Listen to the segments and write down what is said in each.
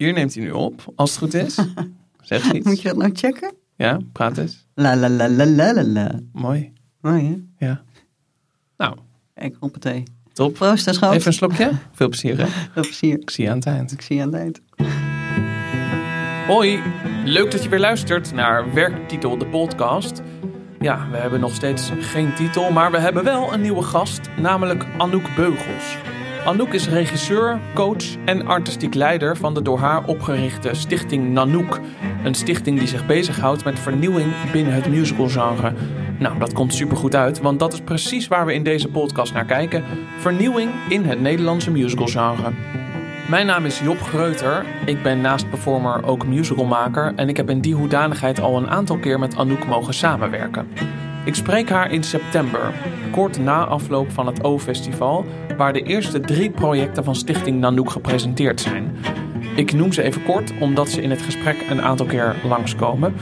Hier neemt hij nu op, als het goed is. Zeg iets. Moet je dat nou checken? Ja, praat eens. La la la la la la la. Mooi. Mooi hè? Ja. Nou, Kijk, hoppatee. top. Proost, schat. Even een slokje. Veel plezier, hè? Veel plezier. Ik zie je aan het eind. Ik zie je aan het eind. Hoi, leuk dat je weer luistert naar Werktitel, de podcast. Ja, we hebben nog steeds geen titel, maar we hebben wel een nieuwe gast, namelijk Anouk Beugels. Anouk is regisseur, coach en artistiek leider van de door haar opgerichte stichting Nanook. Een stichting die zich bezighoudt met vernieuwing binnen het musicalgenre. Nou, dat komt supergoed uit, want dat is precies waar we in deze podcast naar kijken. Vernieuwing in het Nederlandse musicalgenre. Mijn naam is Job Greuter. Ik ben naast performer ook musicalmaker en ik heb in die hoedanigheid al een aantal keer met Anouk mogen samenwerken. Ik spreek haar in september, kort na afloop van het O-festival, waar de eerste drie projecten van Stichting Nanook gepresenteerd zijn. Ik noem ze even kort, omdat ze in het gesprek een aantal keer langskomen.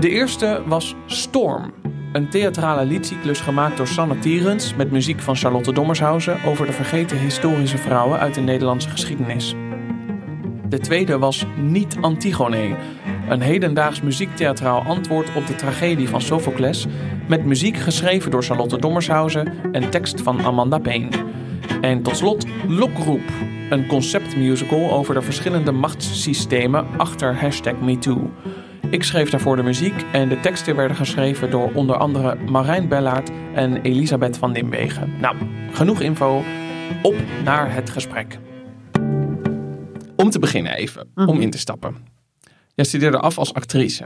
De eerste was Storm, een theatrale liedcyclus gemaakt door Sanne Tierens met muziek van Charlotte Dommershausen over de vergeten historische vrouwen uit de Nederlandse geschiedenis. De tweede was Niet Antigone, een hedendaags muziektheatraal antwoord op de tragedie van Sophocles, met muziek geschreven door Charlotte Dommershausen en tekst van Amanda Payne. En tot slot Lokroep, een conceptmusical over de verschillende machtssystemen achter hashtag MeToo. Ik schreef daarvoor de muziek en de teksten werden geschreven door onder andere Marijn Bellaert en Elisabeth van Nimwegen. Nou, genoeg info. Op naar het gesprek. Om te beginnen even, om in te stappen. Jij studeerde af als actrice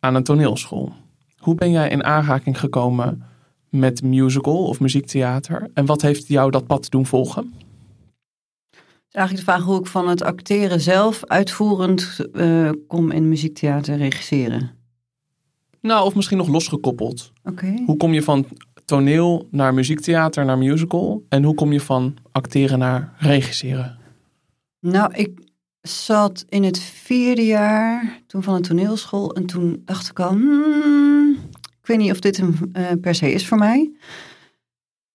aan een toneelschool. Hoe ben jij in aanraking gekomen met musical of muziektheater? En wat heeft jou dat pad doen volgen? is eigenlijk de vraag hoe ik van het acteren zelf uitvoerend eh, kom in muziektheater regisseren. Nou, of misschien nog losgekoppeld. Oké. Hoe kom je van toneel naar muziektheater naar musical? En hoe kom je van acteren naar regisseren? Nou, ik zat in het vierde jaar toen van een toneelschool en toen dacht ik al, hmm, ik weet niet of dit een, eh, per se is voor mij.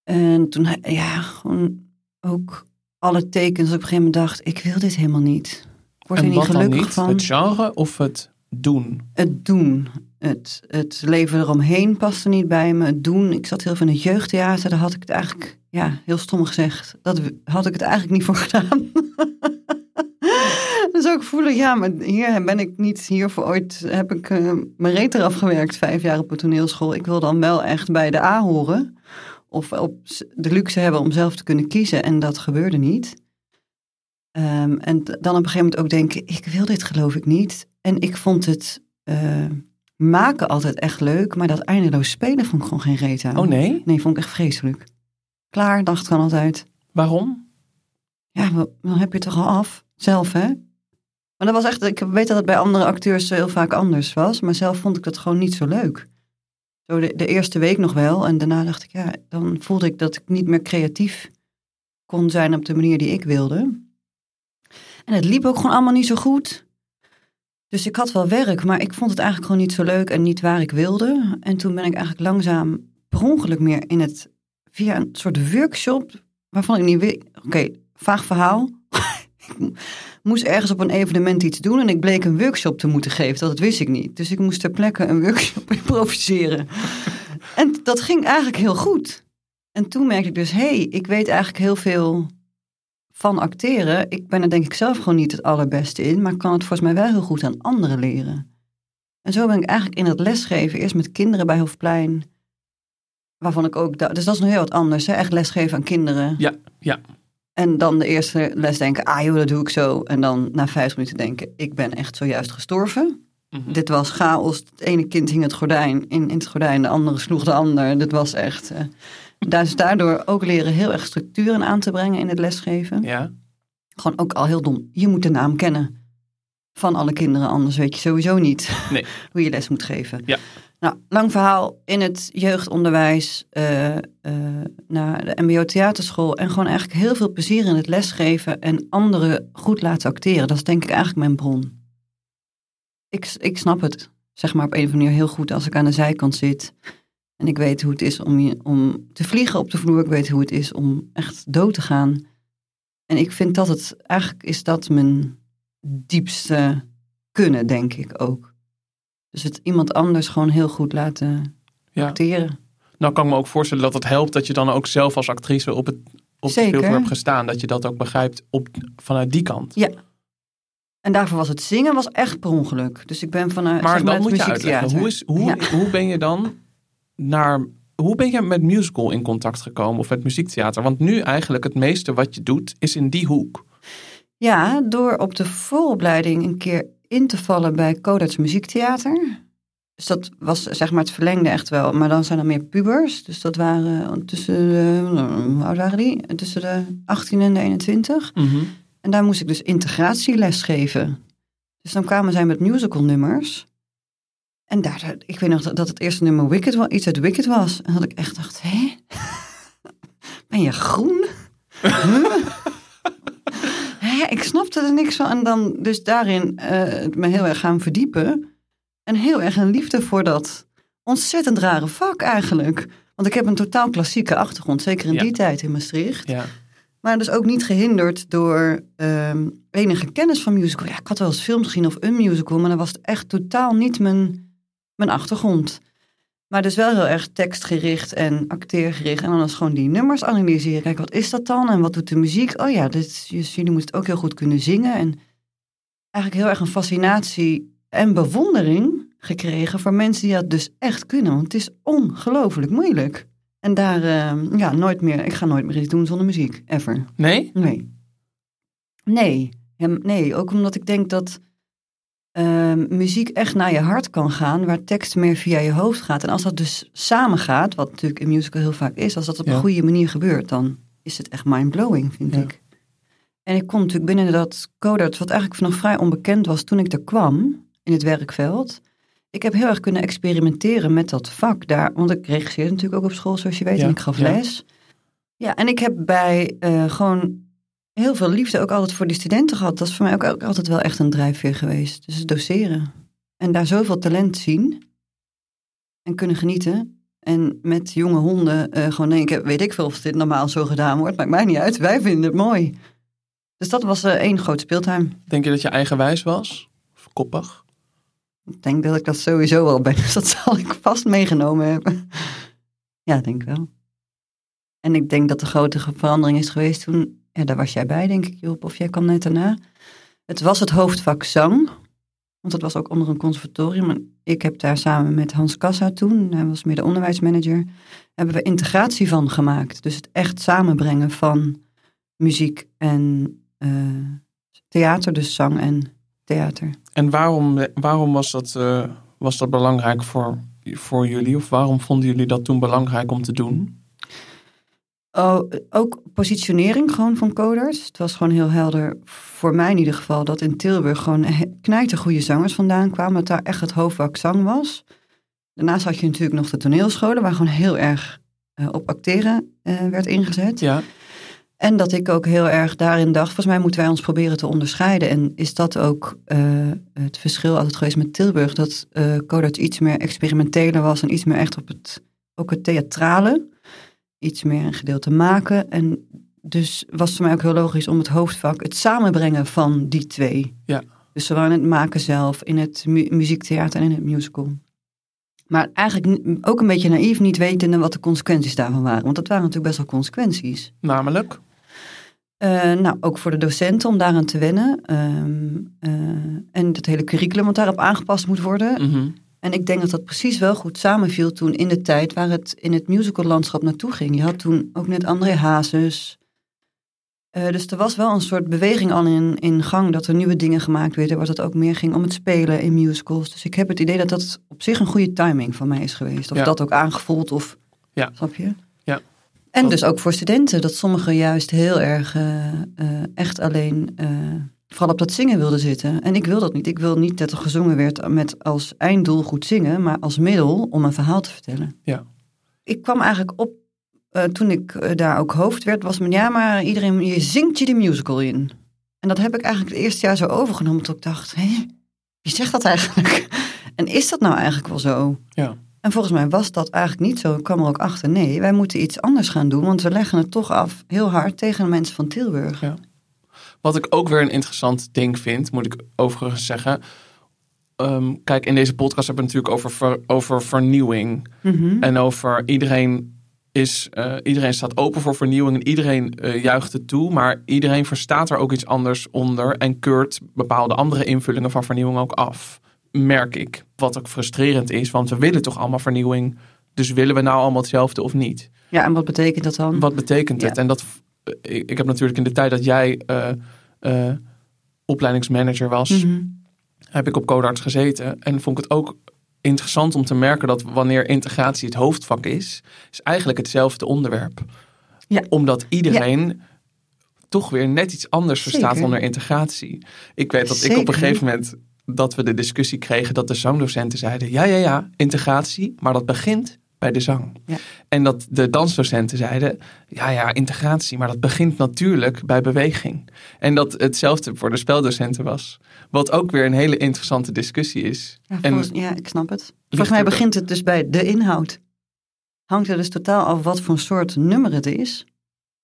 En toen, ja, gewoon ook alle tekens op een gegeven moment dacht, ik wil dit helemaal niet. Ik word en er niet gelukkig niet? van. Het genre of het doen? Het doen. Het, het leven eromheen paste niet bij me. Het doen. Ik zat heel veel in het jeugdtheater. Daar had ik het eigenlijk, ja, heel stom gezegd. Dat had ik het eigenlijk niet voor gedaan. dus ook voelen, ja, maar hier ben ik niet. Hiervoor ooit heb ik uh, mijn reet eraf gewerkt. Vijf jaar op een toneelschool. Ik wil dan wel echt bij de A horen. Of op de luxe hebben om zelf te kunnen kiezen. En dat gebeurde niet. Um, en dan op een gegeven moment ook denken, ik wil dit geloof ik niet. En ik vond het uh, maken altijd echt leuk, maar dat eindeloos spelen vond ik gewoon geen reet aan. Oh nee? Nee, vond ik echt vreselijk. Klaar, dacht ik dan altijd. Waarom? Ja, dan heb je het toch al af, zelf hè? Maar dat was echt, ik weet dat het bij andere acteurs heel vaak anders was, maar zelf vond ik dat gewoon niet zo leuk. Zo de, eerste week nog wel en daarna dacht ik, ja, dan voelde ik dat ik niet meer creatief kon zijn op de manier die ik wilde. En het liep ook gewoon allemaal niet zo goed. Dus ik had wel werk, maar ik vond het eigenlijk gewoon niet zo leuk en niet waar ik wilde. En toen ben ik eigenlijk langzaam per ongeluk meer in het, via een soort workshop, waarvan ik niet weet, oké, vaag verhaal. moest ergens op een evenement iets doen en ik bleek een workshop te moeten geven, dat wist ik niet. Dus ik moest ter plekke een workshop improviseren. en dat ging eigenlijk heel goed. En toen merkte ik dus, hé, hey, ik weet eigenlijk heel veel van acteren. Ik ben er denk ik zelf gewoon niet het allerbeste in, maar kan het volgens mij wel heel goed aan anderen leren. En zo ben ik eigenlijk in het lesgeven, eerst met kinderen bij Hofplein, waarvan ik ook, dus dat is nog heel wat anders, hè? echt lesgeven aan kinderen. Ja, ja. En dan de eerste les denken, ah joh, dat doe ik zo. En dan na vijf minuten denken, ik ben echt zojuist gestorven. Mm -hmm. Dit was chaos. Het ene kind hing het gordijn in, in het gordijn, de andere sloeg de ander. Dit was echt... Uh, dus daardoor ook leren heel erg structuren aan te brengen in het lesgeven. Ja. Gewoon ook al heel dom. Je moet de naam kennen van alle kinderen, anders weet je sowieso niet nee. hoe je les moet geven. Ja. Nou, lang verhaal in het jeugdonderwijs, uh, uh, naar de MBO theaterschool en gewoon eigenlijk heel veel plezier in het lesgeven en anderen goed laten acteren. Dat is denk ik eigenlijk mijn bron. Ik, ik snap het, zeg maar op een of andere manier heel goed als ik aan de zijkant zit en ik weet hoe het is om, je, om te vliegen op de vloer. Ik weet hoe het is om echt dood te gaan. En ik vind dat het, eigenlijk is dat mijn diepste kunnen, denk ik ook. Dus het iemand anders gewoon heel goed laten Ja. acteren. Nou kan ik me ook voorstellen dat het helpt dat je dan ook zelf als actrice op het op hebt gestaan. Dat je dat ook begrijpt op, vanuit die kant. En daarvoor was het zingen was echt per ongeluk. Dus ik ben vanuit Maar zeg maar, het moet je uitleggen. muziektheater. Hoe, is, hoe, Ja. hoe ben je dan naar... Hoe ben je met musical in contact gekomen of met muziektheater? Want nu eigenlijk het meeste wat je doet is in die hoek. Ja, door op de vooropleiding een keer in te vallen bij Codarts Muziektheater. Dus dat was zeg maar het verlengde echt wel. Maar dan zijn er meer pubers. Dus dat waren tussen de, oud waren die? Tussen de 18 en de 21. En daar moest ik dus integratieles geven. Dus dan kwamen zij met musicalnummers. En daar, ik weet nog dat het eerste nummer Wicked, wa- iets uit Wicked was. En dat ik echt dacht, hé? Ben je groen? Hè, ik snapte er niks van. En dan dus daarin eh, me heel erg gaan verdiepen. En heel erg een liefde voor dat ontzettend rare vak eigenlijk. Want ik heb een totaal klassieke achtergrond, zeker in Ja. die tijd in Maastricht. Ja. Maar dus ook niet gehinderd door ehm, enige kennis van musical. Ja, ik had wel eens films gezien of een musical, maar dat was echt totaal niet mijn, mijn achtergrond. Maar dus wel heel erg tekstgericht en acteergericht. En dan was gewoon die nummers analyseren. Kijk, wat is dat dan? En wat doet de muziek? Oh ja, dit, dus jullie moeten het ook heel goed kunnen zingen. En eigenlijk heel erg een fascinatie en bewondering gekregen voor mensen die dat dus echt kunnen. Want het is ongelooflijk moeilijk. En daar, ehm, ja, nooit meer. Ik ga nooit meer iets doen zonder muziek. Ever. Nee? Nee. Nee. Hem- nee, ook omdat ik denk dat ehm, muziek echt naar je hart kan gaan, waar tekst meer via je hoofd gaat. En als dat dus samen gaat, wat natuurlijk in musical heel vaak is, als dat op Ja. een goede manier gebeurt, dan is het echt mindblowing, vind Ja. ik. En ik kon natuurlijk binnen dat codert, wat eigenlijk nog vrij onbekend was toen ik er kwam, in het werkveld. Ik heb heel erg kunnen experimenteren met dat vak daar. Want ik regisseerde natuurlijk ook op school, zoals je weet. Ja, En ik gaf les. Ja, en ik heb bij eh, gewoon heel veel liefde ook altijd voor die studenten gehad. Dat is voor mij ook, ook altijd wel echt een drijfveer geweest. Dus doseren. En daar zoveel talent zien. En kunnen genieten. En met jonge honden eh, gewoon denken, weet ik veel of dit normaal zo gedaan wordt. Maakt mij niet uit, wij vinden het mooi. Dus dat was eh, één groot speeltuin. Denk je dat je eigenwijs was? Of koppig? Ik denk dat ik dat sowieso wel ben. Dus dat zal ik vast meegenomen hebben. Ja, denk ik wel. En ik denk dat de grote verandering is geweest toen... Ja, daar was jij bij, denk ik, Job. Of jij kwam net daarna. Het was het hoofdvak zang. Want dat was ook onder een conservatorium. Ik heb daar samen met Hans Kassa toen... Hij was meer de onderwijsmanager. Hebben we integratie van gemaakt. Dus het echt samenbrengen van muziek en eh, theater. Dus zang en theater. En waarom, waarom was, dat, eh, was dat belangrijk voor, voor jullie? Of waarom vonden jullie dat toen belangrijk om te doen? Oh, ook positionering gewoon van coders. Het was gewoon heel helder, voor mij in ieder geval, dat in Tilburg gewoon knijter goede zangers vandaan kwamen. Dat daar echt het hoofdvak zang was. Daarnaast had je natuurlijk nog de toneelscholen, waar gewoon heel erg eh, op acteren eh, werd ingezet. Ja, En dat ik ook heel erg daarin dacht, volgens mij moeten wij ons proberen te onderscheiden. En is dat ook eh, het verschil altijd geweest met Tilburg, dat Codarts iets meer experimenteler was en iets meer echt op het, ook het theatrale. Iets meer een gedeelte maken. En dus was het voor mij ook heel logisch om het hoofdvak, het samenbrengen van die twee. Ja. Dus zowel in het maken zelf, in het mu- muziektheater en in het musical. Maar eigenlijk ook een beetje naïef, niet wetende wat de consequenties daarvan waren. Want dat waren natuurlijk best wel consequenties. namelijk. Eh, nou, ook voor de docenten om daaraan te wennen. Ehm, eh, en het hele curriculum wat daarop aangepast moet worden. Mhm. En ik denk dat dat precies wel goed samenviel toen in de tijd waar het in het musicallandschap naartoe ging. Je had toen ook net André Hazes. Eh, dus er was wel een soort beweging al in, in gang dat er nieuwe dingen gemaakt werden. Waar het ook meer ging om het spelen in musicals. Dus ik heb het idee dat dat op zich een goede timing van mij is geweest. Of Ja. dat ook aangevoeld of, Ja. snap je? Ja. En Dat- dus ook voor studenten. Dat sommigen juist heel erg eh, eh, echt alleen vooral op dat zingen wilden zitten. En ik wil dat niet. Ik wil niet dat er gezongen werd met als einddoel goed zingen. Maar als middel om een verhaal te vertellen. Ja. Ik kwam eigenlijk op, eh, toen ik eh, daar ook hoofd werd, was men ja, maar iedereen, je zingt je de musical in. En dat heb ik eigenlijk het eerste jaar zo overgenomen. Tot ik dacht, hé, wie zegt dat eigenlijk? En is dat nou eigenlijk wel zo? Ja. En volgens mij was dat eigenlijk niet zo. Ik kwam er ook achter, nee, wij moeten iets anders gaan doen. Want we leggen het toch af heel hard tegen de mensen van Tilburg. Ja. Wat ik ook weer een interessant ding vind, moet ik overigens zeggen. Ehm, kijk, in deze podcast hebben we het natuurlijk over, ver- over vernieuwing. Mhm. En over iedereen is, eh, iedereen staat open voor vernieuwing en iedereen eh, juicht het toe. Maar iedereen verstaat er ook iets anders onder en keurt bepaalde andere invullingen van vernieuwing ook af. Merk ik. Wat ook frustrerend is, want we willen toch allemaal vernieuwing. Dus willen we nou allemaal hetzelfde of niet? Ja, en wat betekent dat dan? Wat betekent het? Ja. En dat, eh, ik, ik heb natuurlijk in de tijd dat jij eh, opleidingsmanager was, Mhm. heb ik op Codarts gezeten. En vond ik het ook interessant om te merken dat wanneer integratie het hoofdvak is, is eigenlijk hetzelfde onderwerp. Ja. Omdat iedereen toch weer net iets anders verstaat onder integratie. Ik weet dat ik op een gegeven moment dat we de discussie kregen dat de zangdocenten zeiden: ja, ja, ja, integratie, maar dat begint bij de zang. Ja. En dat de dansdocenten zeiden: ja, ja, integratie, maar dat begint natuurlijk bij beweging. En dat hetzelfde voor de speldocenten was. Wat ook weer een hele interessante discussie is. Ja, En- ja, ik snap het. Volgens mij begint het dus bij de inhoud. Hangt er dus totaal af wat voor soort nummer het is.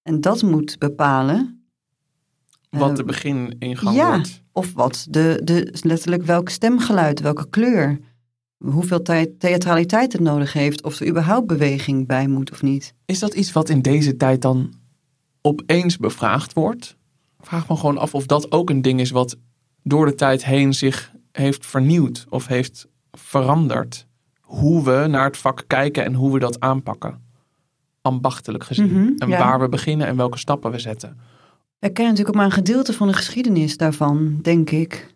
En dat moet bepalen Wat Eh, de begin in gang ja. wordt. of wat de, de letterlijk welk stemgeluid, welke kleur, hoeveel thea- theatraliteit het nodig heeft, of er überhaupt beweging bij moet of niet. Is dat iets wat in deze tijd dan opeens bevraagd wordt? Ik vraag me gewoon af of dat ook een ding is wat door de tijd heen zich heeft vernieuwd of heeft veranderd. Hoe we naar het vak kijken en hoe we dat aanpakken. Ambachtelijk gezien. Mhm, en ja. waar we beginnen en welke stappen we zetten. We kennen natuurlijk ook maar een gedeelte van de geschiedenis daarvan, denk ik.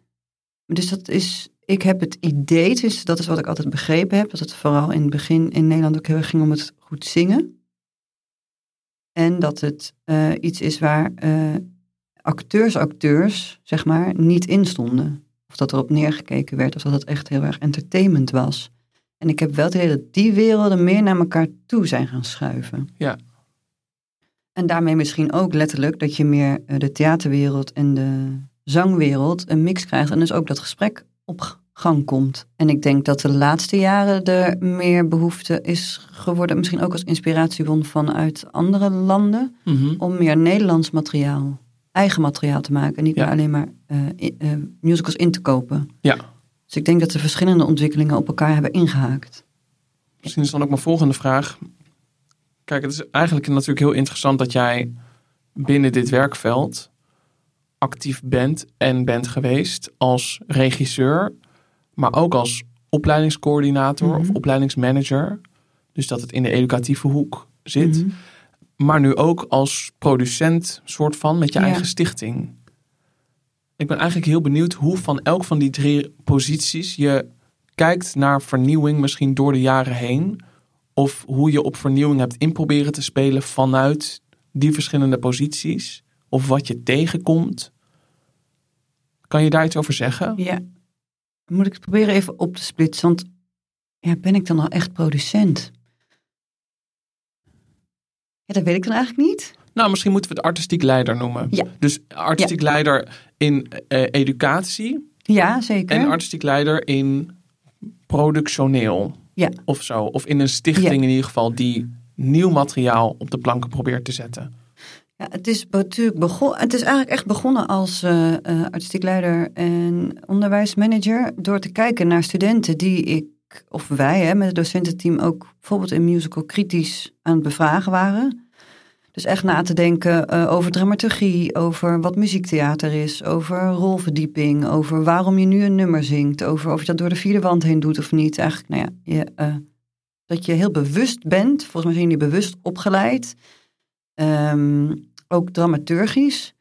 Dus dat is, ik heb het idee, dus dat is wat ik altijd begrepen heb, dat het vooral in het begin in Nederland ook heel erg ging om het goed zingen. En dat het eh, iets is waar eh, acteurs, acteurs, zeg maar, niet in stonden. Of dat erop neergekeken werd, of dat het echt heel erg entertainment was. En ik heb wel het idee dat die werelden meer naar elkaar toe zijn gaan schuiven. Ja. En daarmee misschien ook letterlijk dat je meer eh, de theaterwereld en de zangwereld een mix krijgt. En dus ook dat gesprek op gang komt. En ik denk dat de laatste jaren er meer behoefte is geworden. Misschien ook als inspiratiebron vanuit andere landen. Mhm. Om meer Nederlands materiaal, eigen materiaal te maken. En niet Ja. meer alleen maar eh, eh, musicals in te kopen. Ja. Dus ik denk dat de verschillende ontwikkelingen op elkaar hebben ingehaakt. Misschien is dan ook mijn volgende vraag. Kijk, het is eigenlijk natuurlijk heel interessant dat jij binnen dit werkveld actief bent en bent geweest als regisseur, maar ook als opleidingscoördinator of Mhm. opleidingsmanager. Dus dat het in de educatieve hoek zit. Mhm. Maar nu ook als producent, soort van, met je Ja. eigen stichting. Ik ben eigenlijk heel benieuwd hoe van elk van die drie posities je kijkt naar vernieuwing, misschien door de jaren heen. Of hoe je op vernieuwing hebt in proberen te spelen vanuit die verschillende posities. Of wat je tegenkomt. Kan je daar iets over zeggen? Ja. Moet ik het proberen even op te splitsen? Want ja, ben ik dan al echt producent? Ja, dat weet ik dan eigenlijk niet. Nou, misschien moeten we het artistiek leider noemen. Ja. Dus artistiek leider in eh, educatie Ja, zeker. en artistiek leider in productioneel. Ja. Of zo. Of in een stichting Ja. in ieder geval die nieuw materiaal op de planken probeert te zetten. Ja, het is natuurlijk. Het is eigenlijk echt begonnen als eh, artistiek leider en onderwijsmanager. Door te kijken naar studenten die ik, of wij hè, met het docententeam ook bijvoorbeeld in musical kritisch aan het bevragen waren. Dus echt na te denken eh, over dramaturgie, over wat muziektheater is, over rolverdieping, over waarom je nu een nummer zingt, over of je dat door de vierde wand heen doet of niet. Eigenlijk, nou ja, je, dat je heel bewust bent. Volgens mij zijn jullie bewust opgeleid. Ehm, ook dramaturgisch.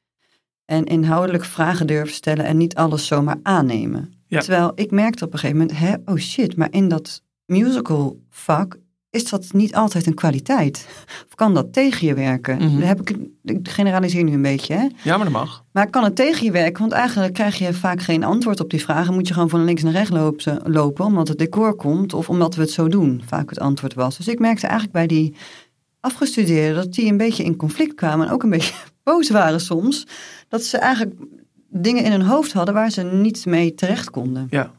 En inhoudelijk vragen durven stellen en niet alles zomaar aannemen. Ja. Terwijl ik merkte op een gegeven moment, hè, oh shit, maar in dat musical vak is dat niet altijd een kwaliteit. Of kan dat tegen je werken? Mhm. Heb ik, ik generaliseer nu een beetje, hè. Ja, maar dat mag. Maar kan het tegen je werken? Want eigenlijk krijg je vaak geen antwoord op die vragen. Moet je gewoon van links naar rechts lopen, lopen omdat het decor komt of omdat we het zo doen. Vaak het antwoord was. Dus ik merkte eigenlijk bij die afgestudeerden dat die een beetje in conflict kwamen en ook een beetje boos waren soms. Dat ze eigenlijk dingen in hun hoofd hadden waar ze niet mee terecht konden Ja.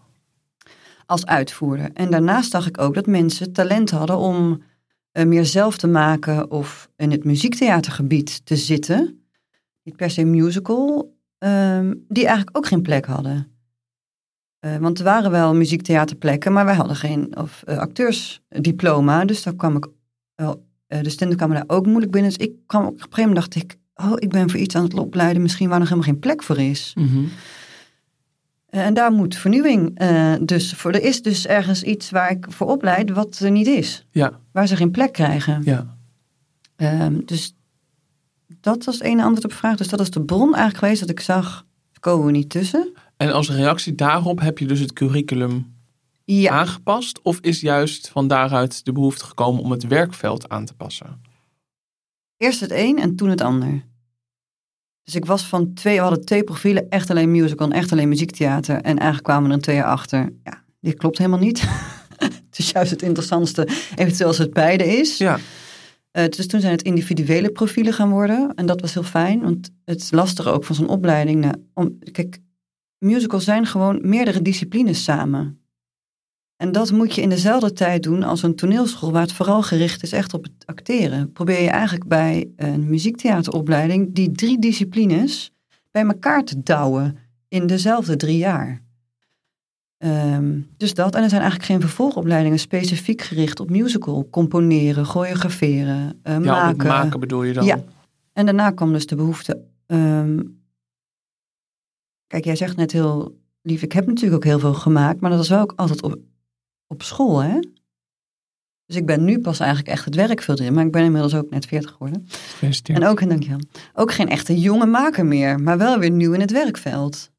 als uitvoerder. En daarnaast zag ik ook dat mensen talent hadden om eh, meer zelf te maken of in het muziektheatergebied te zitten. Niet per se musical ehm, die eigenlijk ook geen plek hadden. Eh, want er waren wel muziektheaterplekken, maar wij hadden geen of, uh, acteursdiploma. Dus daar kwam ik, uh, de kwamen daar ook moeilijk binnen. Dus ik kwam op een gegeven moment dacht ik, oh, ik ben voor iets aan het opleiden, misschien waar nog helemaal geen plek voor is. Mhm. en daar moet vernieuwing dus voor. Er is dus ergens iets waar ik voor opleid wat er niet is. Ja. Waar ze geen plek krijgen. Ja. Ehm, dus dat was ene antwoord op de vraag. Dus dat is de bron eigenlijk geweest dat ik zag, komen we niet tussen. En als reactie daarop heb je dus het curriculum Ja, aangepast? Of is juist van daaruit de behoefte gekomen om het werkveld aan te passen? eerst het een en toen het ander. Dus ik was van twee, we hadden twee profielen, echt alleen musical en echt alleen muziektheater. En eigenlijk kwamen er een twee jaar achter. Ja, dit klopt helemaal niet. het is juist het interessantste, eventueel als het beide is. Ja. Eh, dus toen zijn het individuele profielen gaan worden. En dat was heel fijn, want het is lastig ook van zo'n opleiding. nou, om, kijk, musicals zijn gewoon meerdere disciplines samen. En dat moet je in dezelfde tijd doen als een toneelschool, waar het vooral gericht is echt op het acteren. Probeer je eigenlijk bij een muziektheateropleiding die drie disciplines bij elkaar te douwen in dezelfde drie jaar. Ehm, dus dat. En er zijn eigenlijk geen vervolgopleidingen specifiek gericht op musical. Componeren, choreograferen, eh, Ja, maken bedoel je dan? Ja. En daarna kwam dus de behoefte. ehm, kijk, jij zegt net heel lief, ik heb natuurlijk ook heel veel gemaakt, maar dat was wel ook altijd op, op school, hè? Dus ik ben nu pas eigenlijk echt het werkveld in, maar ik ben inmiddels ook net 40 geworden. Gefeliciteerd. En ook, dankjewel, ook geen echte jonge maker meer, maar wel weer nieuw in het werkveld.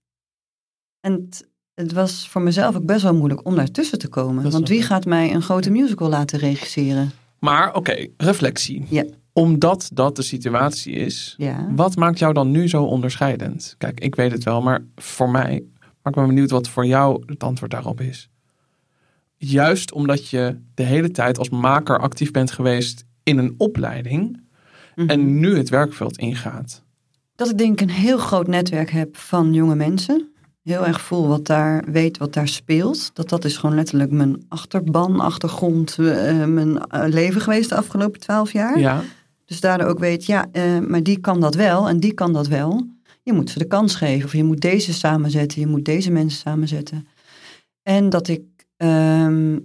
En het, het was voor mezelf ook best wel moeilijk om daartussen te komen. Dat Want wie gaat mij een grote musical laten regisseren? Maar oké, reflectie. Ja. Omdat dat de situatie is, Ja. wat maakt jou dan nu zo onderscheidend? Kijk, ik weet het wel, maar voor mij, maar ik ben benieuwd wat voor jou het antwoord daarop is. Juist omdat je de hele tijd als maker actief bent geweest in een opleiding Mhm. en nu het werkveld ingaat. Dat ik denk ik een heel groot netwerk heb van jonge mensen. Heel erg voel wat daar, weet wat daar speelt. Dat dat is gewoon letterlijk mijn achterban, achtergrond, eh, mijn eh, leven geweest de afgelopen twaalf jaar. Ja, Dus daardoor ook weet, ja, eh, maar die kan dat wel en die kan dat wel. Je moet ze de kans geven of je moet deze samenzetten, je moet deze mensen samenzetten. En dat ik, ehm,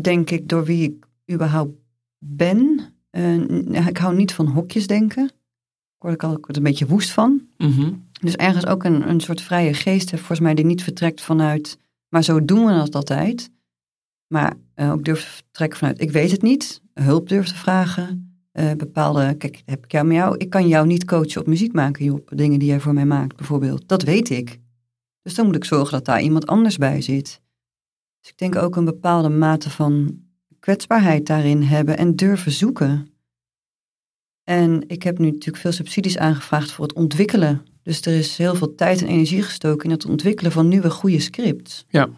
denk ik, door wie ik überhaupt ben, eh, ik hou niet van hokjes denken. Ik word er altijd een beetje woest van. mhm. Dus ergens ook een, een soort vrije geest volgens mij, die niet vertrekt vanuit, maar zo doen we dat altijd. Maar eh, ook durft te vertrekken vanuit, ik weet het niet, hulp durft te vragen. eh, bepaalde, kijk, heb ik jou met jou, ik kan jou niet coachen op muziek maken, Job, dingen die jij voor mij maakt, bijvoorbeeld. Dat weet ik. Dus dan moet ik zorgen dat daar iemand anders bij zit. Dus ik denk ook een bepaalde mate van kwetsbaarheid daarin hebben en durven zoeken. En ik heb nu natuurlijk veel subsidies aangevraagd voor het ontwikkelen. Dus er is heel veel tijd en energie gestoken in het ontwikkelen van nieuwe goede scripts. Ja.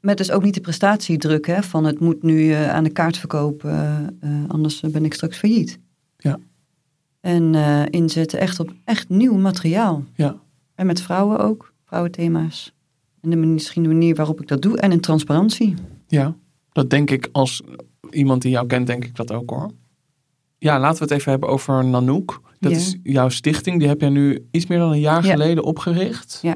Met dus ook niet de prestatiedruk hè, van het moet nu eh, aan de kaart verkopen, eh, eh, anders ben ik straks failliet. Ja. En inzetten echt op echt nieuw materiaal. Ja. En met vrouwen ook, vrouwenthema's. En de, misschien de manier waarop ik dat doe. En in transparantie. Ja, dat denk ik als iemand die jou kent, denk ik dat ook hoor. Ja, laten we het even hebben over Nanook. Dat Ja. is jouw stichting, die heb jij nu iets meer dan een jaar Ja. geleden opgericht. Ja.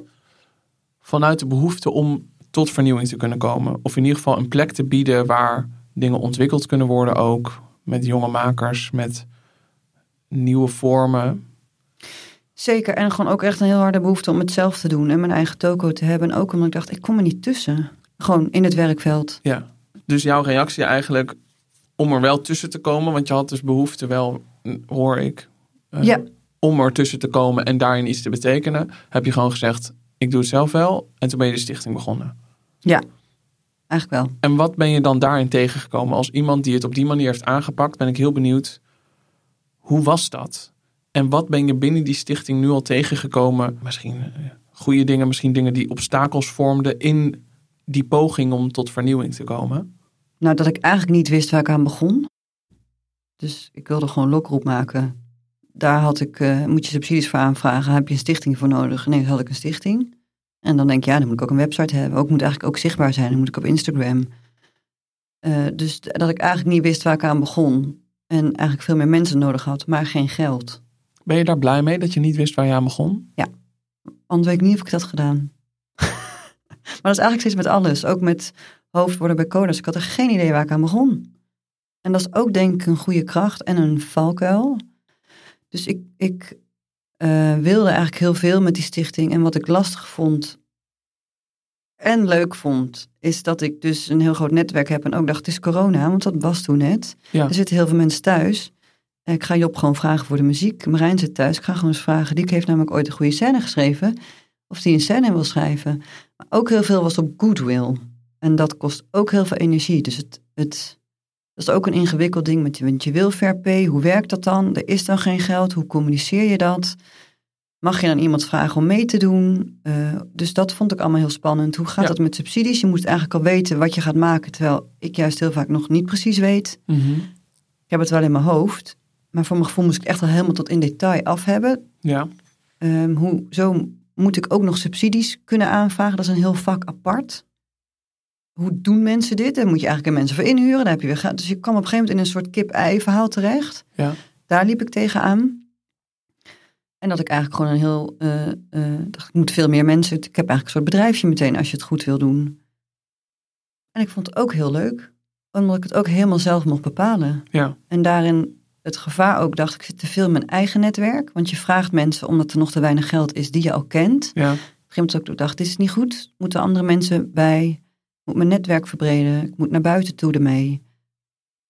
Vanuit de behoefte om tot vernieuwing te kunnen komen. Of in ieder geval een plek te bieden waar dingen ontwikkeld kunnen worden ook. Met jonge makers, met nieuwe vormen. Zeker. En gewoon ook echt een heel harde behoefte om het zelf te doen. En mijn eigen toko te hebben. En ook omdat ik dacht, ik kom er niet tussen. Gewoon in het werkveld. Ja. Dus jouw reactie eigenlijk om er wel tussen te komen. Want je had dus behoefte wel, hoor ik. eh, Ja. Om er tussen te komen en daarin iets te betekenen. Heb je gewoon gezegd, ik doe het zelf wel. En toen ben je de stichting begonnen. Eigenlijk wel. En wat ben je dan daarin tegengekomen? Als iemand die het op die manier heeft aangepakt, ben ik heel benieuwd. Hoe was dat? En wat ben je binnen die stichting nu al tegengekomen? Misschien eh, goede dingen, misschien dingen die obstakels vormden in die poging om tot vernieuwing te komen. Nou, dat ik eigenlijk niet wist waar ik aan begon. Dus ik wilde gewoon lokroep maken. Daar had ik, eh, moet je subsidies voor aanvragen. Heb je een stichting voor nodig? Nee, dan had ik een stichting. En dan denk ik, ja, dan moet ik ook een website hebben. Ook moet eigenlijk ook zichtbaar zijn. Dan moet ik op Instagram. Eh, dus dat ik eigenlijk niet wist waar ik aan begon. En eigenlijk veel meer mensen nodig had, maar geen geld. Ben je daar blij mee dat je niet wist waar je aan begon? Want weet ik niet of ik dat gedaan. maar dat is eigenlijk steeds met alles. Ook met hoofdwoorden bij coders. Ik had er geen idee waar ik aan begon. En dat is ook denk ik een goede kracht en een valkuil. Dus ik, ik eh, wilde eigenlijk heel veel met die stichting. En wat ik lastig vond en leuk vond, is dat ik dus een heel groot netwerk heb. En ook dacht, het is corona, want dat was toen net. Ja. Er zitten heel veel mensen thuis. Ik ga Job gewoon vragen voor de muziek. Marijn zit thuis. Ik ga gewoon eens vragen. Die heeft namelijk ooit een goede scène geschreven. Of die een scène wil schrijven. Maar ook heel veel was op goodwill. En dat kost ook heel veel energie. Dus het, het, dat is ook een ingewikkeld ding. Met want je wil fair pay. Hoe werkt dat dan? Er is dan geen geld. Hoe communiceer je dat? Mag je dan iemand vragen om mee te doen? Uh, dus dat vond ik allemaal heel spannend. Hoe gaat Ja. dat met subsidies? Je moet eigenlijk al weten wat je gaat maken. Terwijl ik juist heel vaak nog niet precies weet. Mhm. Ik heb het wel in mijn hoofd. Maar voor mijn gevoel moest ik echt al helemaal tot in detail af hebben. Ja. Ehm, hoe, zo moet ik ook nog subsidies kunnen aanvragen. Dat is een heel vak apart. Hoe doen mensen dit? Daar moet je eigenlijk mensen voor inhuren. Daar heb je weer. Dus je kwam op een gegeven moment in een soort kip-ei verhaal terecht. Ja. Daar liep ik tegenaan. En dat ik eigenlijk gewoon een heel... eh, eh, dacht, ik moet veel meer mensen... Ik heb eigenlijk een soort bedrijfje meteen als je het goed wil doen. En ik vond het ook heel leuk. Omdat ik het ook helemaal zelf mocht bepalen. Ja. En daarin het gevaar ook dacht ik zit te veel in mijn eigen netwerk. Want je vraagt mensen omdat er nog te weinig geld is die je al kent. Ja. Op een gegeven moment ook dacht dit is niet goed. Moeten andere mensen bij. Moet mijn netwerk verbreden. Ik moet naar buiten toe ermee.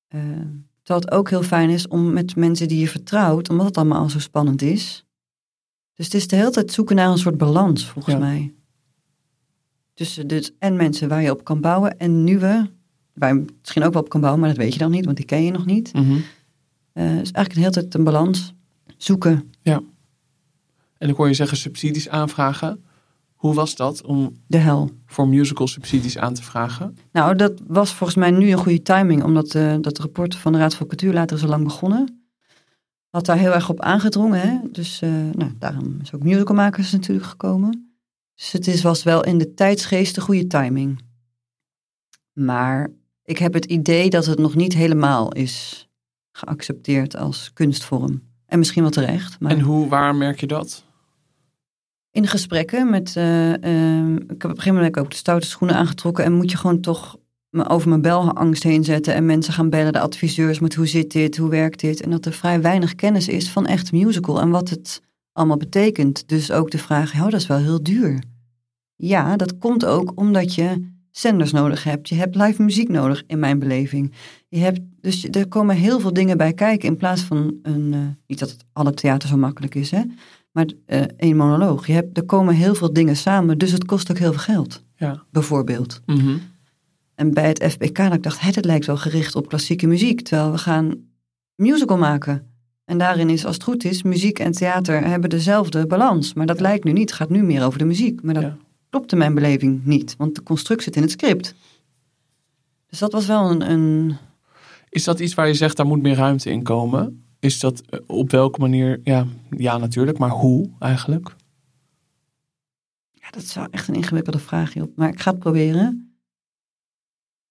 Eh, terwijl het ook heel fijn is om met mensen die je vertrouwt. Omdat het allemaal al zo spannend is. Dus het is de hele tijd zoeken naar een soort balans volgens Ja. mij. Tussen dus en mensen waar je op kan bouwen. En nieuwe waar je misschien ook wel op kan bouwen. Maar dat weet je dan niet want die ken je nog niet. Mhm. Eh, dus eigenlijk een hele tijd een balans zoeken. En ik hoor je zeggen subsidies aanvragen. Hoe was dat om De hel. voor musical subsidies aan te vragen? Nou, dat was volgens mij nu een goede timing, omdat eh, dat rapport van de Raad voor Cultuur later is al lang begonnen. Had daar heel erg op aangedrongen. Hè? Dus eh, nou, daarom is ook musicalmakers natuurlijk gekomen. Dus het is, was wel in de tijdsgeest de goede timing. Maar ik heb het idee dat het nog niet helemaal is geaccepteerd als kunstvorm. En misschien wel terecht. Maar... En hoe, waar merk je dat? in gesprekken met. eh, ehm, ik heb op een gegeven moment ook de stoute schoenen aangetrokken. En moet je gewoon toch me over mijn belangst heen zetten. En mensen gaan bellen, de adviseurs. Met hoe zit dit, hoe werkt dit? En dat er vrij weinig kennis is van echt musical. En wat het allemaal betekent. Dus ook de vraag: oh, dat is wel heel duur. Ja, dat komt ook omdat je zenders nodig hebt. Je hebt live muziek nodig, in mijn beleving. Je hebt, dus er komen heel veel dingen bij kijken. In plaats van een. eh, niet dat het alle theater zo makkelijk is, hè? Maar eh, één monoloog. Je hebt, er komen heel veel dingen samen, dus het kost ook heel veel geld. Ja. Bijvoorbeeld. Mhm. En bij het FBK, dat ik dacht, het, het lijkt wel gericht op klassieke muziek. Terwijl we gaan musical maken. En daarin is, als het goed is, muziek en theater hebben dezelfde balans. Maar dat lijkt nu niet. Het gaat nu meer over de muziek. Maar dat Ja. Klopt in mijn beleving niet. Want de construct zit in het script. Dus dat was wel een, een Is dat iets waar je zegt, daar moet meer ruimte in komen? Is dat eh, op welke manier? Ja, ja, natuurlijk, maar hoe eigenlijk? Ja, dat is wel echt een ingewikkelde vraag, Job. Maar ik ga het proberen.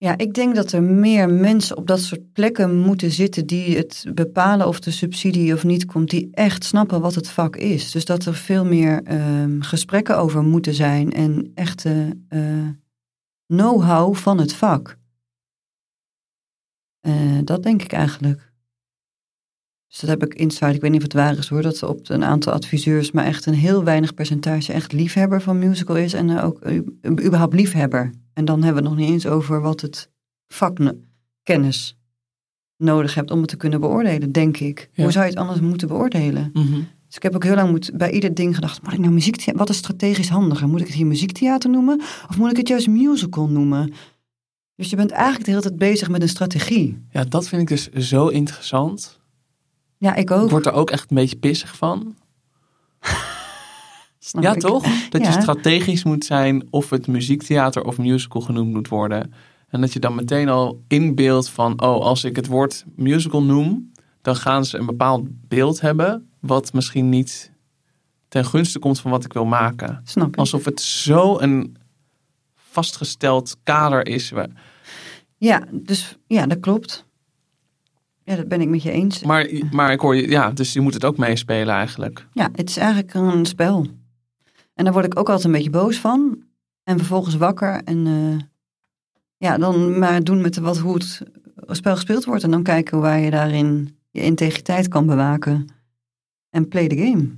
Ja, ik denk dat er meer mensen op dat soort plekken moeten zitten die het bepalen of de subsidie of niet komt, die echt snappen wat het vak is. Dus dat er veel meer ehm, gesprekken over moeten zijn en echte eh, know-how van het vak. Eh, dat denk ik eigenlijk. Dus dat heb ik inside, ik weet niet of het waar is hoor, dat er op een aantal adviseurs maar echt een heel weinig percentage echt liefhebber van musical is en eh, ook u- überhaupt liefhebber. En dan hebben we het nog niet eens over wat het vakkennis nodig hebt om het te kunnen beoordelen, denk ik. Ja. Hoe zou je het anders moeten beoordelen? Mhm. Dus ik heb ook heel lang moet, bij ieder ding gedacht, moet ik nou muziektheater, wat is strategisch handiger? Moet ik het hier muziektheater noemen of moet ik het juist musical noemen? Dus je bent eigenlijk de hele tijd bezig met een strategie. Ja, dat vind ik dus zo interessant. Ja, ik Ik ook. word er ook echt een beetje pissig van. snap ja, ik. toch? Dat je strategisch moet zijn of het muziektheater of musical genoemd moet worden. En dat je dan meteen al inbeeldt van, oh, als ik het woord musical noem, dan gaan ze een bepaald beeld hebben, wat misschien niet ten gunste komt van wat ik wil maken. Snap ik. Alsof het zo een vastgesteld kader is. Ja, dus ja, dat klopt. Ja, dat ben ik met je eens. Maar, maar ik hoor je, ja, dus je moet het ook meespelen eigenlijk. Ja, het is eigenlijk een spel. En daar word ik ook altijd een beetje boos van. En vervolgens wakker en eh, ja, dan maar doen met wat, hoe het spel gespeeld wordt. En dan kijken waar je daarin je integriteit kan bewaken. En play the game.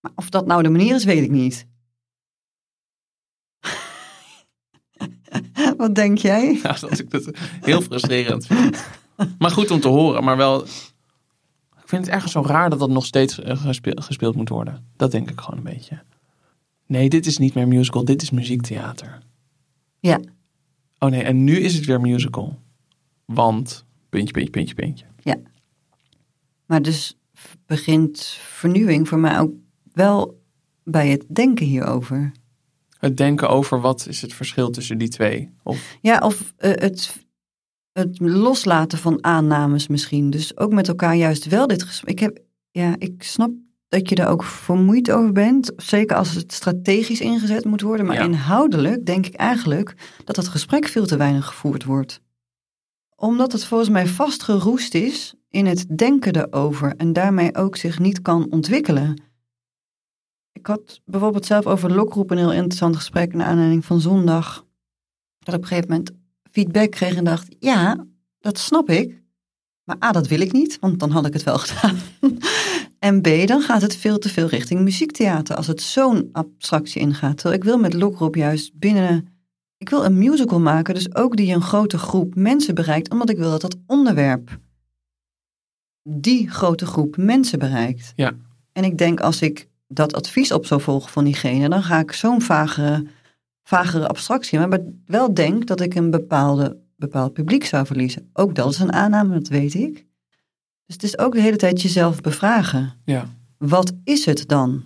Maar of dat nou de manier is, weet ik niet. Wat denk jij? Ja, dat ik het heel frustrerend vind. Maar goed om te horen, maar wel... Ik vind het ergens zo raar dat dat nog steeds eh, gespeeld, gespeeld moet worden. Dat denk ik gewoon een beetje. Nee, dit is niet meer musical, dit is muziektheater. Ja, Oh nee, en nu is het weer musical. Want, puntje, puntje, puntje, puntje. maar dus begint vernieuwing voor mij ook wel bij het denken hierover. Het denken over wat is het verschil tussen die twee. Of, Ja, of eh, het, het loslaten van aannames misschien. Dus ook met elkaar juist wel dit gesprek. Ik, heb, ja, ik snap dat je er ook vermoeid over bent. Zeker als het strategisch ingezet moet worden. Maar Ja. inhoudelijk denk ik eigenlijk dat het gesprek veel te weinig gevoerd wordt. Omdat het volgens mij vastgeroest is in het denken erover. En daarmee ook zich niet kan ontwikkelen. Ik had bijvoorbeeld zelf over lokroep een heel interessant gesprek naar aanleiding van zondag. Dat op een gegeven moment feedback kreeg en dacht, ja, dat snap ik. Maar A, dat wil ik niet, want dan had ik het wel gedaan. en B, dan gaat het veel te veel richting muziektheater als het zo'n abstractie ingaat. Terwijl ik wil met Lokroep juist binnen... Ik wil een musical maken, dus ook die een grote groep mensen bereikt, omdat ik wil dat dat onderwerp die grote groep mensen bereikt. Ja. En ik denk als ik dat advies op zou volgen van diegene, dan ga ik zo'n vagere, vagere abstractie. Maar wel denk dat ik een bepaalde, bepaald publiek zou verliezen. Ook dat is een aanname, dat weet ik. Dus het is ook de hele tijd jezelf bevragen. ja. Wat is het dan?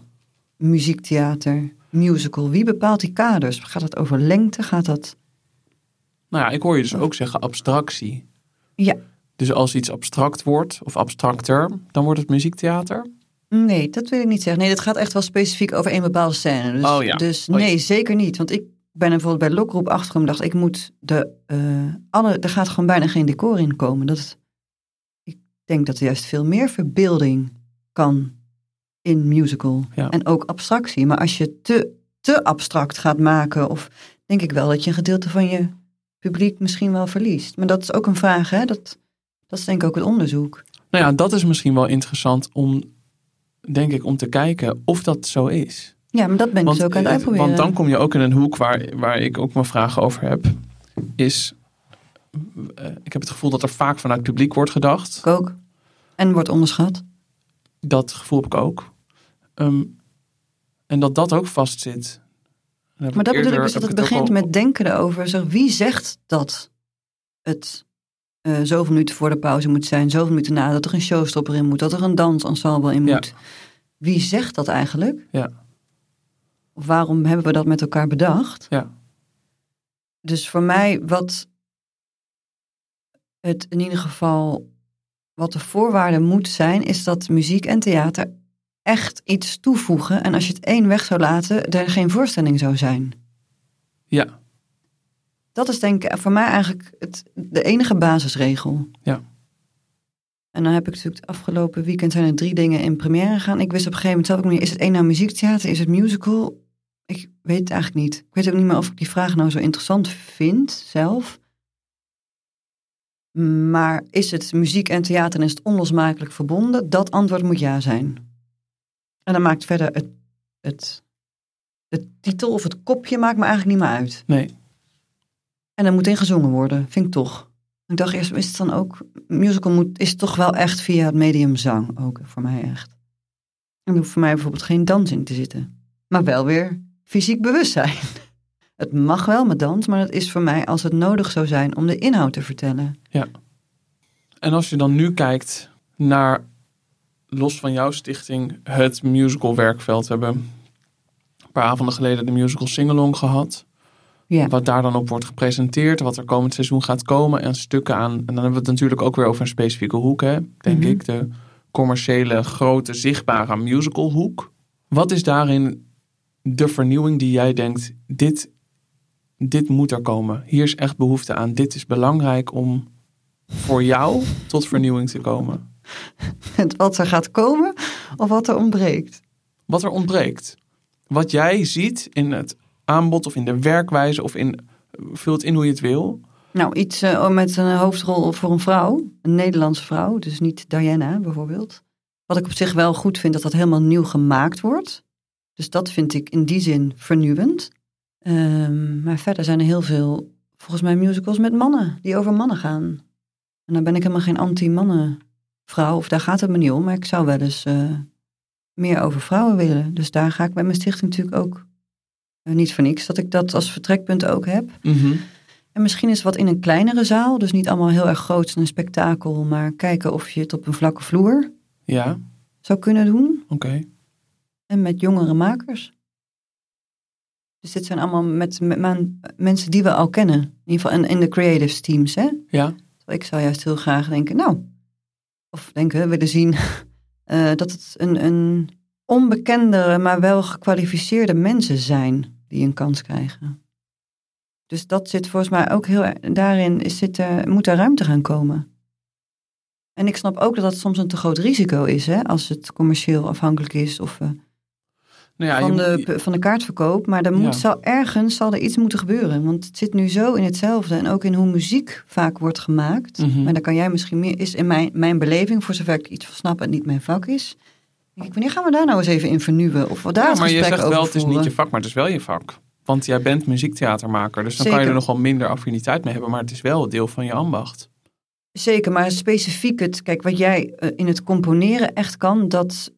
Muziektheater, musical, wie bepaalt die kaders? Gaat het over lengte? Gaat dat... Nou ja, ik hoor je dus ook zeggen abstractie. Ja, Dus als iets abstract wordt, of abstracter, dan wordt het muziektheater. Nee, dat wil ik niet zeggen. Nee, dat gaat echt wel specifiek over een bepaalde scène. Dus, Oh ja. dus Oh ja. nee, zeker niet. Want ik ben bijvoorbeeld bij Lokroep achtergekomen dacht, ik moet de, eh, alle, er gaat gewoon bijna geen decor in komen. Dat, ik denk dat er juist veel meer verbeelding kan in musical. Ja. En ook abstractie. Maar als je te, te abstract gaat maken, of denk ik wel dat je een gedeelte van je publiek misschien wel verliest. Maar dat is ook een vraag, hè? Dat, dat is denk ik ook het onderzoek. Nou ja, dat is misschien wel interessant om, denk ik, om te kijken of dat zo is. Ja, maar dat ben ik dus ook aan het eh, uitproberen. want dan kom je ook in een hoek waar, waar ik ook mijn vragen over heb. Is, eh, ik heb het gevoel dat er vaak vanuit het publiek wordt gedacht. Ik ook. En wordt onderschat. Dat gevoel heb ik ook. Ehm, en dat dat ook vastzit. Maar dat bedoel ik dus dat het begint met denken erover. Zeg, wie zegt dat het eh zoveel minuten voor de pauze moet zijn, zoveel minuten na, dat er een showstopper in moet, dat er een dansensemble in Ja. moet? Wie zegt dat eigenlijk? Ja. Of waarom hebben we dat met elkaar bedacht? Ja. Dus voor mij, wat het in ieder geval, wat de voorwaarde moet zijn, is dat muziek en theater echt iets toevoegen. En als je het één weg zou laten, er geen voorstelling zou zijn. Ja, Dat is denk ik voor mij eigenlijk het, de enige basisregel. Ja. En dan heb ik natuurlijk het afgelopen weekend zijn er drie dingen in première gegaan. Ik wist op een gegeven moment zelf ook niet, is het één nou muziektheater, is het musical? Ik weet het eigenlijk niet. Ik weet ook niet meer of ik die vraag nou zo interessant vind zelf. Maar is het muziek en theater en is het onlosmakelijk verbonden? Dat antwoord moet ja zijn. En dan maakt verder het, het, de titel of het kopje maakt me eigenlijk niet meer uit. nee. En er moet in gezongen worden, vind ik toch. Ik dacht eerst, is het dan ook... Musical moet, is toch wel echt via het medium zang, ook voor mij echt. En er hoeft voor mij bijvoorbeeld geen dans in te zitten. Maar wel weer fysiek bewustzijn. Het mag wel met dans, maar het is voor mij als het nodig zou zijn om de inhoud te vertellen. En als je dan nu kijkt naar, los van jouw stichting, het musical werkveld. We hebben een paar avonden geleden de musical Singalong gehad. Wat daar dan op wordt gepresenteerd, wat er komend seizoen gaat komen en stukken aan. En dan hebben we het natuurlijk ook weer over een specifieke hoek, hè, denk Mhm. ik. De commerciële, grote, zichtbare musicalhoek. Wat is daarin de vernieuwing die jij denkt, dit, dit moet er komen. Hier is echt behoefte aan. Dit is belangrijk om voor jou tot vernieuwing te komen. wat er gaat komen of wat er ontbreekt. Wat er ontbreekt. wat jij ziet in het aanbod of in de werkwijze of in, het in hoe je het wil. Nou, iets uh, met een hoofdrol voor een vrouw, een Nederlandse vrouw, dus niet Diana bijvoorbeeld. Wat ik op zich wel goed vind, dat dat helemaal nieuw gemaakt wordt. Dus dat vind ik in die zin vernieuwend. Um, maar verder zijn er heel veel, volgens mij, musicals met mannen, die over mannen gaan. En dan ben ik helemaal geen anti-mannenvrouw, of daar gaat het me niet om, maar ik zou wel eens uh, meer over vrouwen willen. Dus daar ga ik bij mijn stichting natuurlijk ook niet voor niks, dat ik dat als vertrekpunt ook heb. Mm -hmm. En misschien is wat in een kleinere zaal, dus niet allemaal heel erg groot en een spektakel, maar kijken of je het op een vlakke vloer ja. zou kunnen doen. Oké. Okay. En met jongere makers. Dus dit zijn allemaal met, met, met, mensen die we al kennen. In ieder geval in, in de creative teams, hè? Ja. Ik zou juist heel graag denken, nou, of denken, willen zien uh, dat het een, een onbekendere, maar wel gekwalificeerde mensen zijn die een kans krijgen. Dus dat zit volgens mij ook heel daarin, is zit, uh, moet er ruimte gaan komen. En ik snap ook dat dat soms een te groot risico is, hè, als het commercieel afhankelijk is of uh, nou ja, van, de, van de kaartverkoop. Maar er moet, Ja. zal, ergens zal er iets moeten gebeuren. Want het zit nu zo in hetzelfde. En ook in hoe muziek vaak wordt gemaakt. Mhm. Maar daar kan jij misschien meer, is in mijn, mijn beleving, voor zover ik iets van snap en niet mijn vak is. Wanneer gaan we daar nou eens even in vernieuwen? Of daar Ja, maar je zegt wel, het is niet je vak, maar het is wel je vak. Want jij bent muziektheatermaker, dus dan kan je er nog wel minder affiniteit mee hebben. Maar het is wel deel van je ambacht. Zeker, maar specifiek het, kijk, wat jij eh, in het componeren echt kan, dat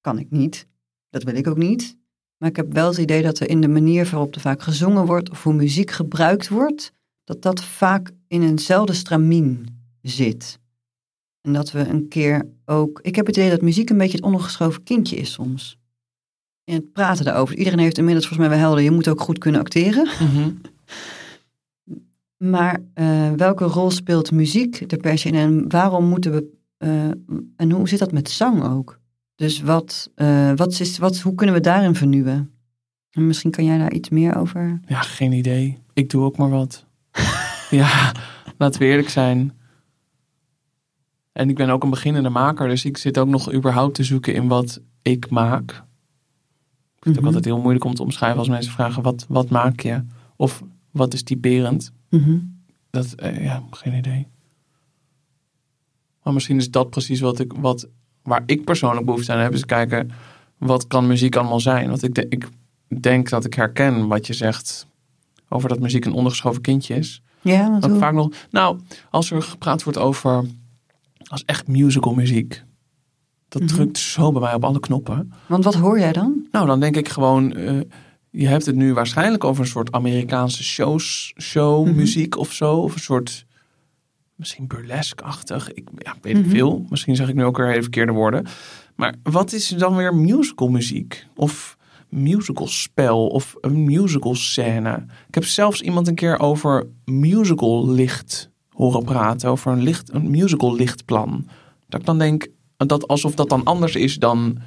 kan ik niet. Dat wil ik ook niet. Maar ik heb wel het idee dat er in de manier waarop er vaak gezongen wordt of hoe muziek gebruikt wordt, dat dat vaak in eenzelfde stramien zit. En dat we een keer ook. Ik heb het idee dat muziek een beetje het ongeschoven kindje is soms. In het praten daarover. Iedereen heeft inmiddels volgens mij wel helder. Je moet ook goed kunnen acteren. Maar eh, welke rol speelt muziek er per se in en waarom moeten we. eh, en hoe zit dat met zang ook? Dus wat, eh, wat is, wat, hoe kunnen we daarin vernieuwen? En misschien kan jij daar iets meer over. Ja, geen idee. Ik doe ook maar wat. ja, laten we eerlijk zijn. En ik ben ook een beginnende maker, dus ik zit ook nog überhaupt te zoeken in wat ik maak. Ik vind het ook Mhm. altijd heel moeilijk om te omschrijven als mensen vragen: wat, wat maak je? Of wat is typerend? Mhm. Dat, eh, ja, geen idee. Maar misschien is dat precies wat ik, wat, waar ik persoonlijk behoefte aan heb. Is kijken, wat kan muziek allemaal zijn? Want ik, de- ik denk dat ik herken wat je zegt over dat muziek een ondergeschoven kindje is. Ja, want hoe- vaak nog, nou, als er gepraat wordt over, als echt musical muziek. Dat Mhm. drukt zo bij mij op alle knoppen. want wat hoor jij dan? Nou, dan denk ik gewoon, eh, je hebt het nu waarschijnlijk over een soort Amerikaanse shows, show Mhm. muziek of zo. Of een soort, misschien burlesque-achtig. Ik ja, weet Mhm. veel. Misschien zeg ik nu ook weer hele verkeerde woorden. Maar wat is dan weer musical muziek? Of musical spel of een musical scène? Ik heb zelfs iemand een keer over musical licht horen praten. Over een, licht, een musical lichtplan. Dat ik dan denk, dat alsof dat dan anders is dan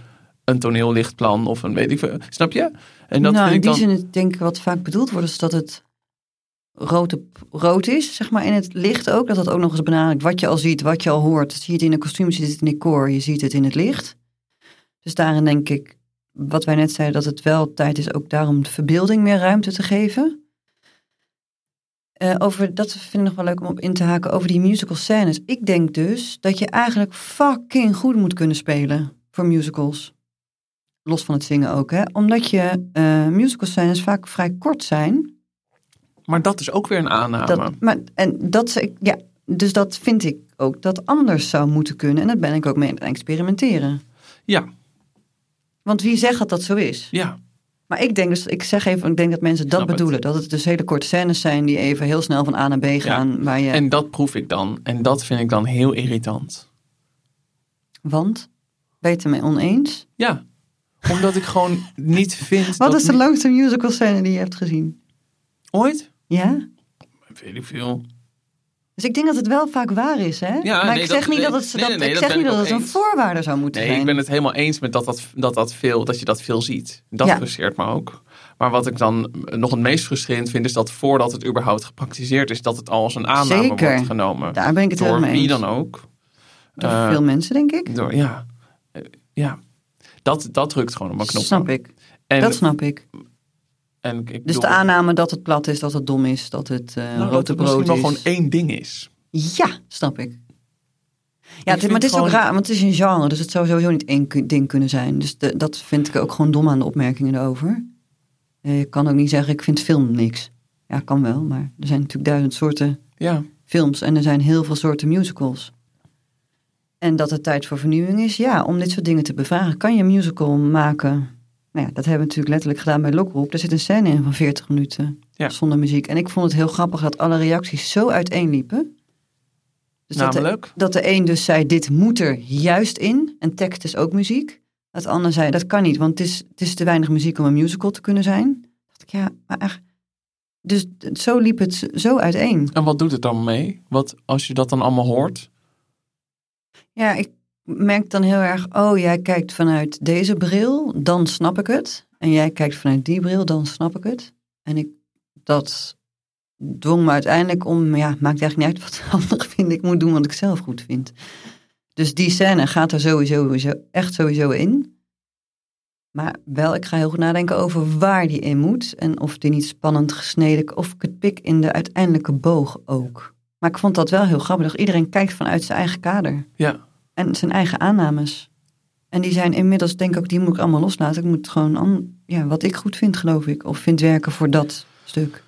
een toneellichtplan of een weet ik veel. Snap je? En dat nou, in die dan... zin denk ik wat vaak bedoeld wordt, is dat het rood, rood is, zeg maar, in het licht ook. Dat dat ook nog eens benadrukt. Wat je al ziet, wat je al hoort. Zie je het in de kostuum, zie je het in het decor, je ziet het in het licht. Dus daarin denk ik, wat wij net zeiden, dat het wel tijd is ook daarom de verbeelding meer ruimte te geven. Eh, over, dat vind ik nog wel leuk om op in te haken, over die musical scènes. Ik denk dus dat je eigenlijk fucking goed moet kunnen spelen voor musicals. Los van het zingen ook, hè. Omdat je eh musical scènes vaak vrij kort zijn. Maar dat is ook weer een aanname. Dat, maar, en dat, ja, dus dat vind ik ook dat anders zou moeten kunnen. En daar ben ik ook mee aan het experimenteren. Ja, Want wie zegt dat dat zo is? ja. Maar ik denk dus, ik zeg even, ik denk dat mensen dat het. bedoelen. Dat het dus hele korte scènes zijn die even heel snel van A naar B gaan. Waar je, En dat proef ik dan. En dat vind ik dan heel irritant. Want? Ben je het ermee oneens? Ja, omdat ik gewoon niet vind Wat is de langste musical scène die je hebt gezien? ooit, Ja? weet ik veel. Dus ik denk dat het wel vaak waar is, hè? Ja, maar nee, ik zeg dat- niet nee, dat het, nee, dat, nee, nee, ik zeg niet dat het een voorwaarde zou moeten Nee, zijn. ik ben het helemaal eens met dat dat, dat, dat, veel, dat je dat veel ziet. Dat Ja. frustreert me ook. Maar wat ik dan nog het meest frustrerend vind, is dat voordat het überhaupt gepraktiseerd is, dat het al als een aanname Zeker. wordt genomen. Daar ben ik het helemaal mee wie eens. dan ook. Door Eh, veel mensen, denk ik. Door, ja. Eh, ja. Dat, dat drukt gewoon op mijn knop. Snap ik. En, dat snap ik. En ik Dus bedoel, de aanname dat het plat is, dat het dom is, dat het eh nou, dat rote het misschien brood wel is. gewoon één ding is. Ja, snap ik. Ja, het, maar het is ook raar, want het is een genre, dus het zou sowieso niet één ding kunnen zijn. Dus de- dat vind ik ook gewoon dom aan de opmerkingen erover. Eh, Je kan ook niet zeggen, ik vind film niks. Ja, kan wel, maar er zijn natuurlijk duizend soorten Ja, films en er zijn heel veel soorten musicals. En dat het tijd voor vernieuwing is, ja, om dit soort dingen te bevragen. Kan je een musical maken? Nou ja, dat hebben we natuurlijk letterlijk gedaan bij Lokroep. Er zit een scène in van 40 minuten Ja. zonder muziek. En ik vond het heel grappig dat alle reacties zo uiteenliepen. Dus dat de, namelijk. dat de een dus zei, dit moet er juist in. En tekst is ook muziek. Dat de ander zei, dat kan niet, want het is, het is te weinig muziek om een musical te kunnen zijn. dacht ik, ja, maar echt. Dus zo liep het zo uiteen. En wat doet het dan mee? Wat als je dat dan allemaal hoort? Ja, ik merk dan heel erg, oh, jij kijkt vanuit deze bril, dan snap ik het. En jij kijkt vanuit die bril, dan snap ik het. En ik, dat dwong me uiteindelijk om, ja, maakt eigenlijk niet uit wat de ander vindt. Ik moet doen wat ik zelf goed vind. Dus die scène gaat er sowieso, sowieso echt sowieso in. Maar wel, ik ga heel goed nadenken over waar die in moet. En of die niet spannend gesneden, of ik het pik in de uiteindelijke boog ook. Maar ik vond dat wel heel grappig. Iedereen kijkt vanuit zijn eigen kader. Ja, En zijn eigen aannames. En die zijn inmiddels, denk ik die moet ik allemaal loslaten. Ik moet gewoon, ja, wat ik goed vind, geloof ik. Of vind werken voor dat stuk.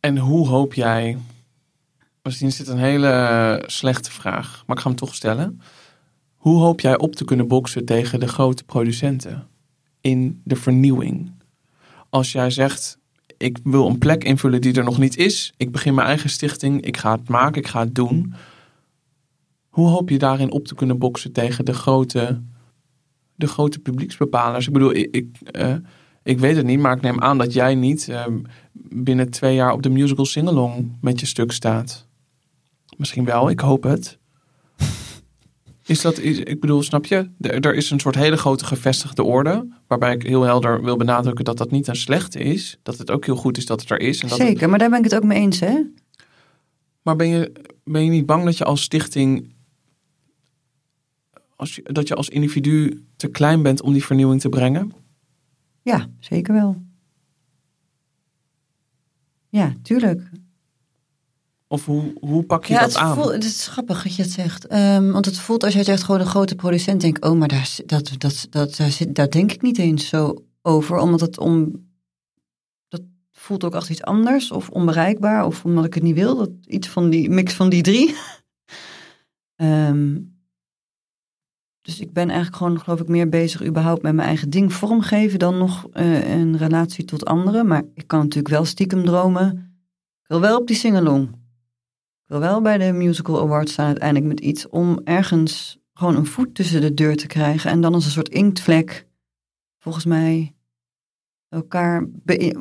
En hoe hoop jij. Misschien is dit een hele slechte vraag, maar ik ga hem toch stellen. Hoe hoop jij op te kunnen boksen tegen de grote producenten in de vernieuwing? Als jij zegt: Ik wil een plek invullen die er nog niet is, ik begin mijn eigen stichting, ik ga het maken, ik ga het doen. Hoe hoop je daarin op te kunnen boksen tegen de grote, de grote publieksbepalers? Ik bedoel, ik, ik, eh, ik weet het niet, maar ik neem aan dat jij niet eh, binnen twee jaar op de musical singalong met je stuk staat. Misschien wel, ik hoop het. Is dat, is, ik bedoel, snap je? Er, er is een soort hele grote gevestigde orde. Waarbij ik heel helder wil benadrukken dat dat niet een slechte is. Dat het ook heel goed is dat het er is. En dat het- Zeker, maar daar ben ik het ook mee eens, hè? maar ben je, ben je niet bang dat je als stichting. Als je, dat je als individu te klein bent om die vernieuwing te brengen? Ja, zeker wel. Ja, tuurlijk. Of hoe, hoe pak je ja, dat het, aan? voelt, het is grappig dat je het zegt. Ehm, want het voelt als jij zegt gewoon een grote producent. Denk ik, oh, maar daar, dat, dat, dat, daar, zit, daar denk ik niet eens zo over. Omdat het om... Dat voelt ook als iets anders. Of onbereikbaar. Of omdat ik het niet wil. Dat, iets van die mix van die drie. Ehm, dus ik ben eigenlijk gewoon, geloof ik, meer bezig überhaupt met mijn eigen ding vormgeven dan nog eh, een relatie tot anderen. Maar ik kan natuurlijk wel stiekem dromen. Ik wil wel op die singalong. Ik wil wel bij de Musical Awards staan uiteindelijk met iets om ergens gewoon een voet tussen de deur te krijgen. En dan als een soort inktvlek, volgens mij, elkaar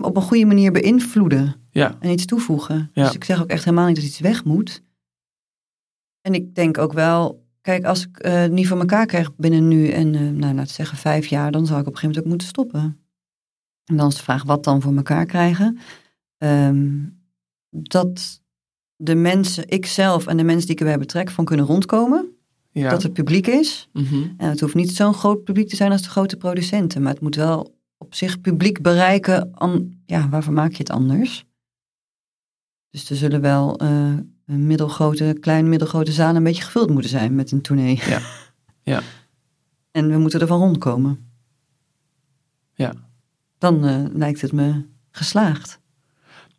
op een goede manier beïnvloeden Ja, en iets toevoegen. Ja. Dus ik zeg ook echt helemaal niet dat iets weg moet. En ik denk ook wel, kijk, als ik eh, het niet voor elkaar krijg binnen nu en, eh, nou, laten zeggen, vijf jaar, dan zou ik op een gegeven moment ook moeten stoppen. En dan is de vraag, wat dan voor elkaar krijgen? Ehm, dat de mensen, ikzelf en de mensen die ik erbij betrek, van kunnen rondkomen. ja. Dat het publiek is. Mhm. En het hoeft niet zo'n groot publiek te zijn als de grote producenten. Maar het moet wel op zich publiek bereiken. An, ja, waarvoor maak je het anders? Dus er zullen wel eh, middelgrote, klein middelgrote zalen een beetje gevuld moeten zijn met een tournee. Ja. Ja. en we moeten ervan rondkomen. Ja. Dan eh, lijkt het me geslaagd.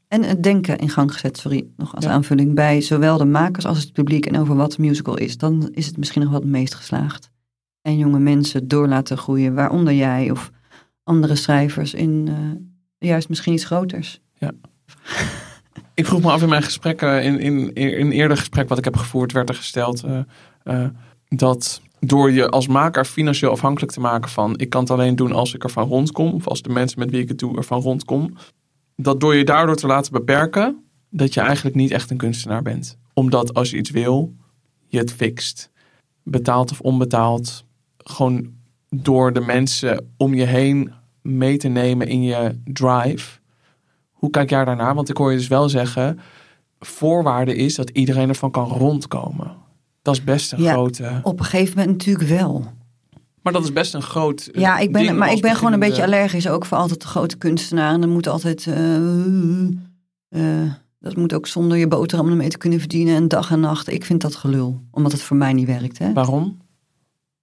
En het denken in gang gezet, sorry, nog als Ja. aanvulling bij zowel de makers als het publiek en over wat musical is. Dan is het misschien nog wel het meest geslaagd. En jonge mensen door laten groeien, waaronder jij of andere schrijvers in eh, juist misschien iets groters. Ik vroeg me af in mijn gesprekken, in, in, in een eerder gesprek wat ik heb gevoerd, werd er gesteld eh, eh, dat door je als maker financieel afhankelijk te maken van ik kan het alleen doen als ik ervan rondkom, of als de mensen met wie ik het doe ervan rondkom, dat door je daardoor te laten beperken, dat je eigenlijk niet echt een kunstenaar bent. Omdat als je iets wil, je het fixt. Betaald of onbetaald. Gewoon door de mensen om je heen mee te nemen in je drive. Hoe kijk jij daarnaar? Want ik hoor je dus wel zeggen, voorwaarde is dat iedereen ervan kan rondkomen. Dat is best een Ja. grote... Op een gegeven moment natuurlijk wel. Maar dat is best een groot. Ja, ik ben, maar ik ben gewoon een beetje allergisch ook voor altijd de grote kunstenaar. En dan moet altijd. eh, eh, dat moet ook zonder je boterham ermee te kunnen verdienen. En dag en nacht. Ik vind dat gelul. Omdat het voor mij niet werkt. Hè? Waarom?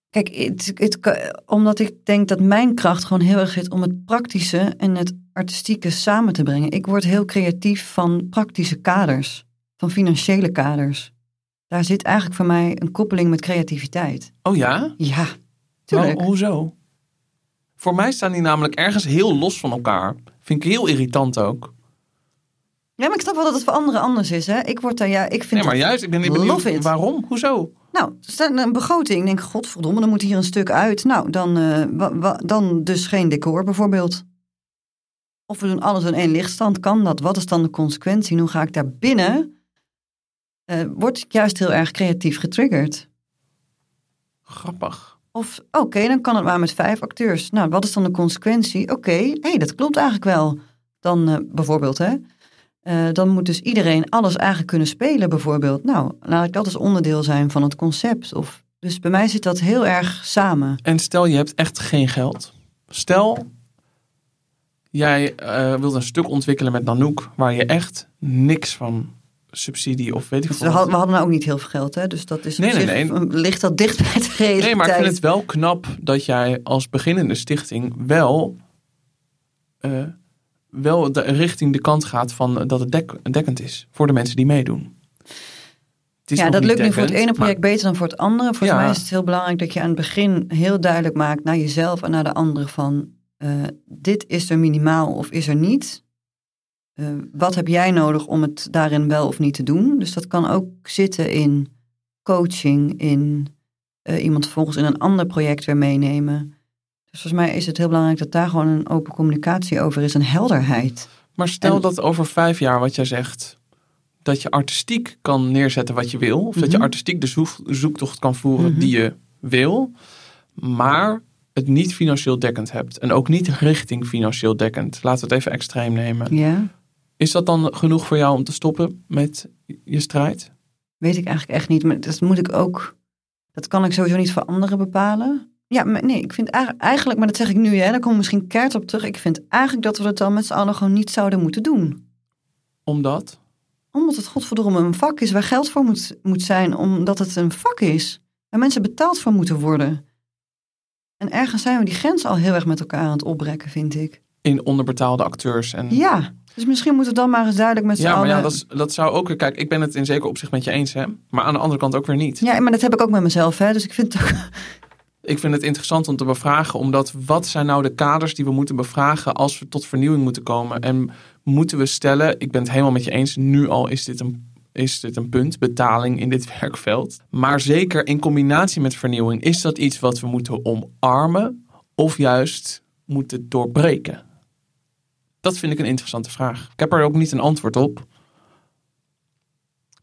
Kijk, het, het, ka- omdat ik denk dat mijn kracht gewoon heel erg zit om het praktische en het artistieke samen te brengen. Ik word heel creatief van praktische kaders, van financiële kaders. Daar zit eigenlijk voor mij een koppeling met creativiteit. Oh ja? Ja, tuurlijk. Hoezo? Voor mij staan die namelijk ergens heel los van elkaar. Vind ik heel irritant ook. Ja, maar ik snap wel dat het voor anderen anders is. Hè? Ik word daar, ja, ik vind Nee, maar juist, ik ben niet benieuwd waarom. Hoezo? Nou, staat een begroting. Ik denk, godverdomme, dan moet hier een stuk uit. Nou, dan, eh, dan dus geen decor bijvoorbeeld. Of we doen alles in één lichtstand. Kan dat? Wat is dan de consequentie? En hoe ga ik daar binnen? Eh, word ik juist heel erg creatief getriggerd. Grappig. Of, oké, dan kan het maar met vijf acteurs. Nou, wat is dan de consequentie? Oké, hé, dat klopt eigenlijk wel. Dan eh, bijvoorbeeld, hè. Eh, dan moet dus iedereen alles eigenlijk kunnen spelen, bijvoorbeeld. Nou, laat ik dat als onderdeel zijn van het concept. Of, dus bij mij zit dat heel erg samen. En stel je hebt echt geen geld. Stel, jij eh, wilt een stuk ontwikkelen met Nanook waar je echt niks van subsidie of weet ik Dus veel. we, hadden, we hadden nou ook niet heel veel geld, hè. Dus dat is Nee, nee, zich, nee. ligt dat dicht bij de realiteit. Nee, maar ik vind het wel knap dat jij als beginnende stichting wel, eh, wel de, richting de kant gaat van dat het dek, dekkend is voor de mensen die meedoen. Het ja, dat lukt nu voor het ene project beter dan voor het andere. Volgens Ja. mij is het heel belangrijk dat je aan het begin heel duidelijk maakt naar jezelf en naar de anderen van eh, dit is er minimaal of is er niet. Eh, wat heb jij nodig om het daarin wel of niet te doen? Dus dat kan ook zitten in coaching, in eh, iemand vervolgens in een ander project weer meenemen. Dus volgens mij is het heel belangrijk dat daar gewoon een open communicatie over is, een helderheid. Maar, stel En- dat over vijf jaar wat jij zegt, dat je artistiek kan neerzetten wat je wil. Of dat je Mhm. artistiek de zoek- zoektocht kan voeren Mhm. die je wil. Maar het niet financieel dekkend hebt. En ook niet richting financieel dekkend. Laten we het even extreem nemen. Ja, Is dat dan genoeg voor jou om te stoppen met je strijd? weet ik eigenlijk echt niet. Maar dat moet ik ook. Dat kan ik sowieso niet voor anderen bepalen. Ja, maar nee, ik vind eigenlijk- maar dat zeg ik nu, hè, daar kom ik misschien keert op terug. Ik vind eigenlijk dat we het dan met z'n allen gewoon niet zouden moeten doen. Omdat? Omdat het godverdomme een vak is waar geld voor moet, moet zijn, omdat het een vak is. Waar mensen betaald voor moeten worden. En ergens zijn we die grens al heel erg met elkaar aan het opbrekken, vind ik. In onderbetaalde acteurs. En... Ja, dus misschien moeten we dan maar eens duidelijk met z'n Ja, maar allen... ja, dat, is- dat zou ook weer... Kijk, ik ben het in zeker opzicht met je eens, hè. Maar aan de andere kant ook weer niet. Ja, maar dat heb ik ook met mezelf, hè. Dus ik vind het ook... Ik vind het interessant om te bevragen, omdat wat zijn nou de kaders die we moeten bevragen als we tot vernieuwing moeten komen? En moeten we stellen, ik ben het helemaal met je eens, nu al is dit een, is dit een punt, betaling in dit werkveld. Maar zeker in combinatie met vernieuwing, is dat iets wat we moeten omarmen of juist moeten doorbreken? Dat vind ik een interessante vraag. Ik heb er ook niet een antwoord op.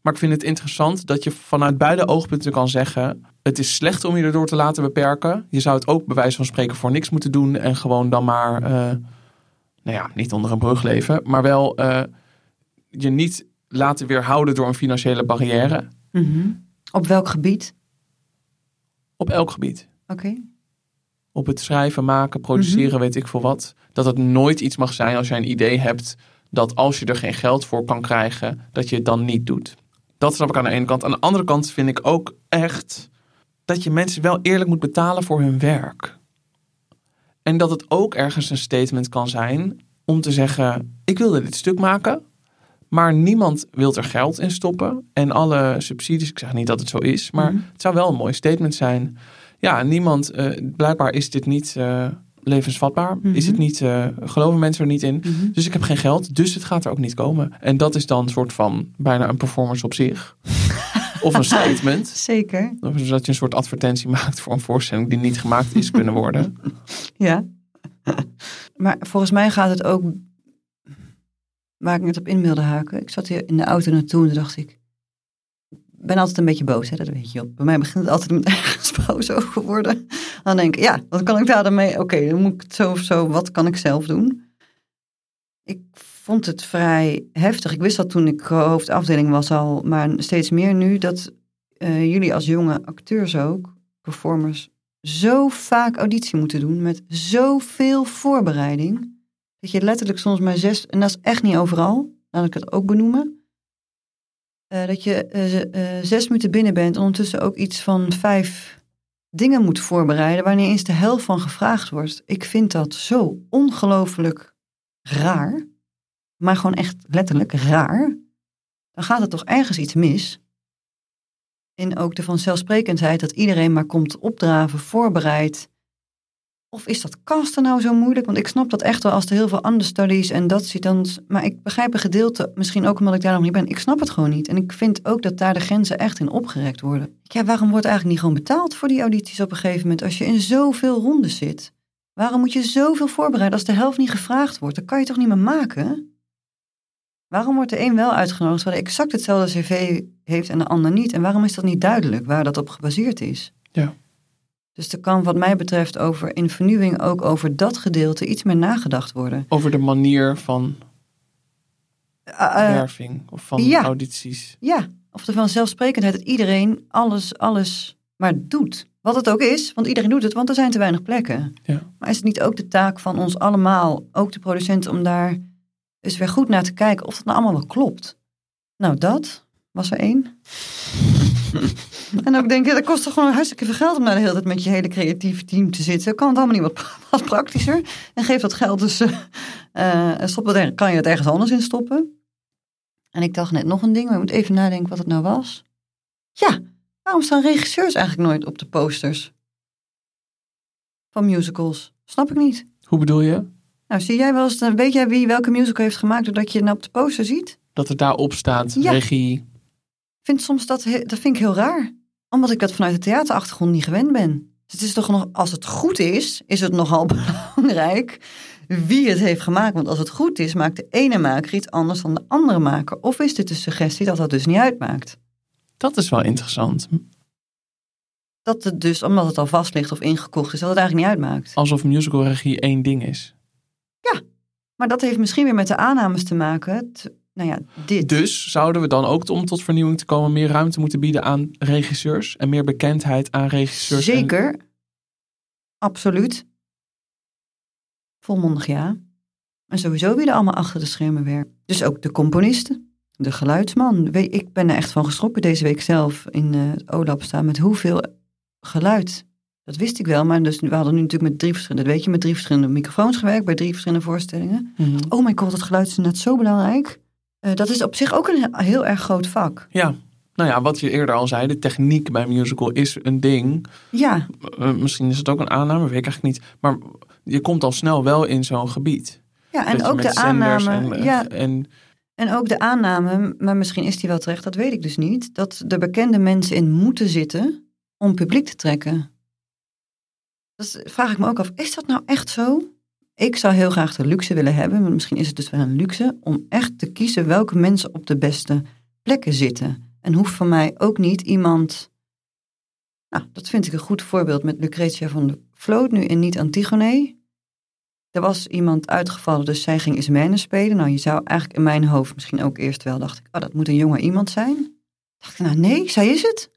Maar ik vind het interessant dat je vanuit beide oogpunten kan zeggen: het is slecht om je erdoor te laten beperken. Je zou het ook bij wijze van spreken voor niks moeten doen en gewoon dan maar, eh, nou ja, niet onder een brug leven, maar wel eh, je niet laten weerhouden door een financiële barrière Mhm. Op welk gebied? op elk gebied. Oké. Op het schrijven, maken, produceren, weet ik veel wat. Dat het nooit iets mag zijn als jij een idee hebt dat als je er geen geld voor kan krijgen, dat je het dan niet doet. Dat snap ik aan de ene kant. Aan de andere kant vind ik ook echt dat je mensen wel eerlijk moet betalen voor hun werk. En dat het ook ergens een statement kan zijn om te zeggen: ik wilde dit stuk maken, maar niemand wil er geld in stoppen. En alle subsidies, ik zeg niet dat het zo is, maar Mhm. het zou wel een mooi statement zijn. Ja, niemand, eh, blijkbaar is dit niet eh, levensvatbaar. Mhm. Is het niet, eh, geloven mensen er niet in. Mhm. Dus ik heb geen geld, dus het gaat er ook niet komen. En dat is dan een soort van bijna een performance op zich. of een statement. Zeker. Of dat je een soort advertentie maakt voor een voorstelling die niet gemaakt is kunnen worden. Ja. maar volgens mij gaat het ook... Waar ik net op in wilde haken. Ik zat hier in de auto naartoe en dacht ik... Ik ben altijd een beetje boos, hè? dat weet je op. Bij mij begint het altijd met ergens boos over worden. Dan denk ik, ja, wat kan ik daar dan mee? Oké, dan moet ik het zo of zo. Wat kan ik zelf doen? Ik vond het vrij heftig. Ik wist dat toen ik hoofdafdeling was al, maar steeds meer nu dat eh, jullie als jonge acteurs ook, performers, zo vaak auditie moeten doen met zoveel voorbereiding. Dat je letterlijk soms maar zes, en dat is echt niet overal, laat ik het ook benoemen. eh, dat je eh, eh, zes minuten binnen bent en ondertussen ook iets van vijf dingen moet voorbereiden waar niet eens de helft van gevraagd wordt. Ik vind dat zo ongelooflijk raar, maar gewoon echt letterlijk raar. Dan gaat er toch ergens iets mis. En ook de vanzelfsprekendheid dat iedereen maar komt opdraven, voorbereid. Of is dat casten nou zo moeilijk? Want ik snap dat echt wel als er heel veel understudies en dat ziet dan. Maar ik begrijp een gedeelte, misschien ook omdat ik daar nog niet ben. Ik snap het gewoon niet. En ik vind ook dat daar de grenzen echt in opgerekt worden. Ja, waarom wordt eigenlijk niet gewoon betaald voor die audities op een gegeven moment als je in zoveel rondes zit? Waarom moet je zoveel voorbereiden als de helft niet gevraagd wordt? Dat kan je toch niet meer maken? Waarom wordt de een wel uitgenodigd hij exact hetzelfde cv heeft en de ander niet? En waarom is dat niet duidelijk waar dat op gebaseerd is? Ja. Dus er kan wat mij betreft over in vernieuwing ook over dat gedeelte iets meer nagedacht worden. Over de manier van Uh, uh, werving of van ja. audities. ja, of de vanzelfsprekendheid dat iedereen alles, alles maar doet. Wat het ook is, want iedereen doet het, want er zijn te weinig plekken. Ja. Maar is het niet ook de taak van ons allemaal, ook de producenten, om daar eens weer goed naar te kijken of het nou allemaal wel klopt? Nou, dat was er één. en ook denken, dat kost toch gewoon hartstikke veel geld om daar de hele tijd met je hele creatieve team te zitten. Kan het allemaal niet wat, wat praktischer? En geef dat geld dus, eh, eh, stop het er, kan je het ergens anders in stoppen? En ik dacht net nog een ding, maar ik moet even nadenken wat het nou was. Ja, waarom staan regisseurs eigenlijk nooit op de posters? Van musicals. Snap ik niet. Hoe bedoel je? Nou, zie jij wel eens, weet jij wie welke musical heeft gemaakt doordat je het nou op de poster ziet? Dat er daarop staat, Ja. regie. Vind soms dat, dat vind ik heel raar. Omdat ik dat vanuit de theaterachtergrond niet gewend ben. Dus het is toch nog, als het goed is, is het nogal belangrijk wie het heeft gemaakt. Want als het goed is, maakt de ene maker iets anders dan de andere maker. Of is dit de suggestie dat dat dus niet uitmaakt? Dat is wel interessant. Dat het dus, omdat het al vast ligt of ingekocht is, dat het eigenlijk niet uitmaakt. Alsof musicalregie één ding is. Maar dat heeft misschien weer met de aannames te maken. Nou ja, dit. Dus zouden we dan ook om tot vernieuwing te komen meer ruimte moeten bieden aan regisseurs en meer bekendheid aan regisseurs? en- Zeker. Absoluut. Volmondig ja. En sowieso wie er allemaal achter de schermen werkt. Dus ook de componisten, de geluidsman. Ik ben er echt van geschrokken deze week zelf in eh, het OLAP staan met hoeveel geluid. Dat wist ik wel, maar dus, we hadden nu natuurlijk met drie verschillende, dat weet je, met drie verschillende microfoons gewerkt bij drie verschillende voorstellingen. Mhm. Oh my god, het geluid is net zo belangrijk. Eh, dat is op zich ook een he- heel erg groot vak. Ja, nou ja, wat je eerder al zei, de techniek bij musical is een ding. Ja, Eh, misschien is het ook een aanname, weet ik eigenlijk niet. Maar je komt al snel wel in zo'n gebied. ja en ook de aanname. En, ja, en En ook de aanname, maar misschien is die wel terecht, dat weet ik dus niet, dat er bekende mensen in moeten zitten om publiek te trekken. Dat vraag ik me ook af, is dat nou echt zo? Ik zou heel graag de luxe willen hebben, maar misschien is het dus wel een luxe, om echt te kiezen welke mensen op de beste plekken zitten. En hoeft voor mij ook niet iemand. Nou, dat vind ik een goed voorbeeld met Lucretia van de Vloot nu in Niet Antigone. Er was iemand uitgevallen, dus zij ging Ismene spelen. Nou, je zou eigenlijk in mijn hoofd misschien ook eerst wel, dacht ik, oh, dat moet een jonge iemand zijn. Dacht ik, nou nee, zij is het.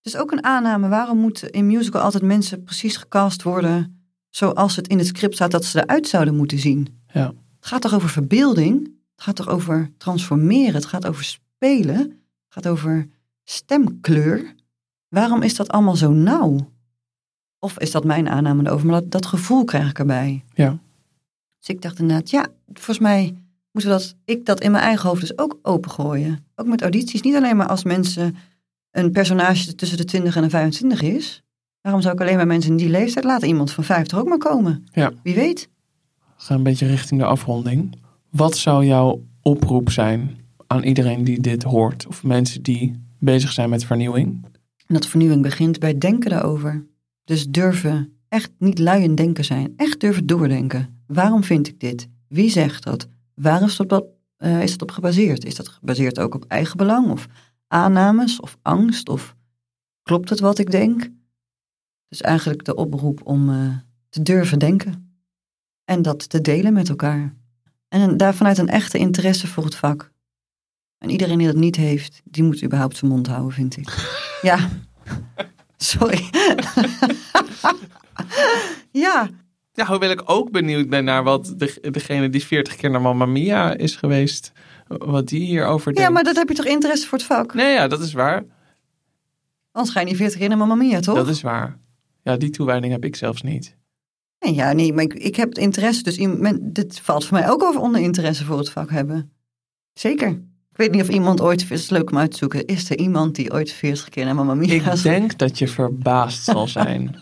Dus ook een aanname, waarom moeten in musical altijd mensen precies gecast worden zoals het in het script staat dat ze eruit zouden moeten zien? Ja. Het gaat toch over verbeelding? Het gaat toch over transformeren? Het gaat over spelen? Het gaat over stemkleur? Waarom is dat allemaal zo nauw? Of is dat mijn aanname erover? Maar dat, dat gevoel krijg ik erbij. Ja. Dus ik dacht inderdaad, ja, volgens mij moeten we dat, ik dat in mijn eigen hoofd dus ook opengooien. Ook met audities. Niet alleen maar als mensen een personage tussen de 20 en de 25 is. Waarom zou ik alleen maar mensen in die leeftijd laten iemand van 50 ook maar komen? Ja. Wie weet. we gaan een beetje richting de afronding. Wat zou jouw oproep zijn aan iedereen die dit hoort? Of mensen die bezig zijn met vernieuwing? En dat vernieuwing begint bij denken daarover. Dus durven echt niet lui in denken zijn. Echt durven doordenken. Waarom vind ik dit? Wie zegt dat? Waar is dat, eh, is dat op gebaseerd? Is dat gebaseerd ook op eigen belang? Of aannames? Of angst? Of klopt het wat ik denk? Dus eigenlijk de oproep om eh, te durven denken. En dat te delen met elkaar. En daar vanuit een echte interesse voor het vak. En iedereen die dat niet heeft, die moet überhaupt zijn mond houden, vind ik. Ja, Sorry. ja, Ja, hoewel ik ook benieuwd ben naar wat de, degene die 40 keer naar Mamma Mia is geweest, wat die hierover denkt. ja, maar dat heb je toch interesse voor het vak? Nee, ja, dat is waar. Anders ga je niet 40 keer naar Mamma Mia, toch? Dat is waar. Ja, die toewijding heb ik zelfs niet. Nee, ja, nee, maar ik, ik heb het interesse. Dus iemand- dit valt voor mij ook over onder interesse voor het vak hebben. Zeker. Ik weet niet of iemand ooit, het is leuk om uit te zoeken, is er iemand die ooit 40 keer naar Mamma Mia Ik denk dat je verbaasd zal zijn.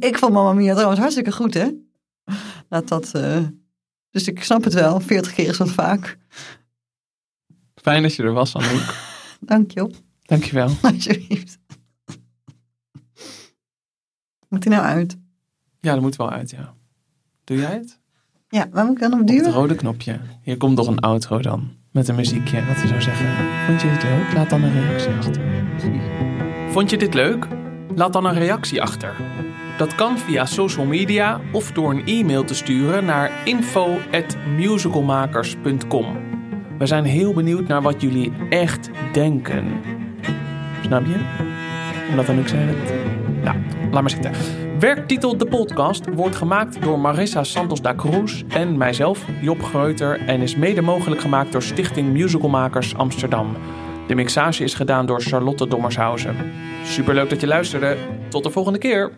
Ik vond Mamma Mia trouwens hartstikke goed, hè? Laat dat... eh, Dus ik snap het wel, 40 keer is wat vaak. Fijn dat je er was, Anouk. Dank je op, Dankjewel. alsjeblieft. Moet hij nou uit? Ja, dat moet wel uit, ja. Doe jij het? Ja, waar moet ik dan op Op het duwen? rode knopje. Hier komt nog een outro dan. Met een muziekje. Wat we zou zeggen. Vond je dit leuk? Laat dan een reactie achter. Vond je dit leuk? Laat dan een reactie achter. Dat kan via social media of door een e-mail te sturen naar info.musicalmakers.com. We zijn heel benieuwd naar wat jullie echt denken. Snap je? Omdat Anouk zei het. Nou, laat maar zitten. Werktitel De Podcast wordt gemaakt door Marissa Santos da Cruz en mijzelf, Job Greuter, en is mede mogelijk gemaakt door Stichting Musicalmakers Amsterdam. De mixage is gedaan door Charlotte Dommershausen. Superleuk dat je luisterde. Tot de volgende keer.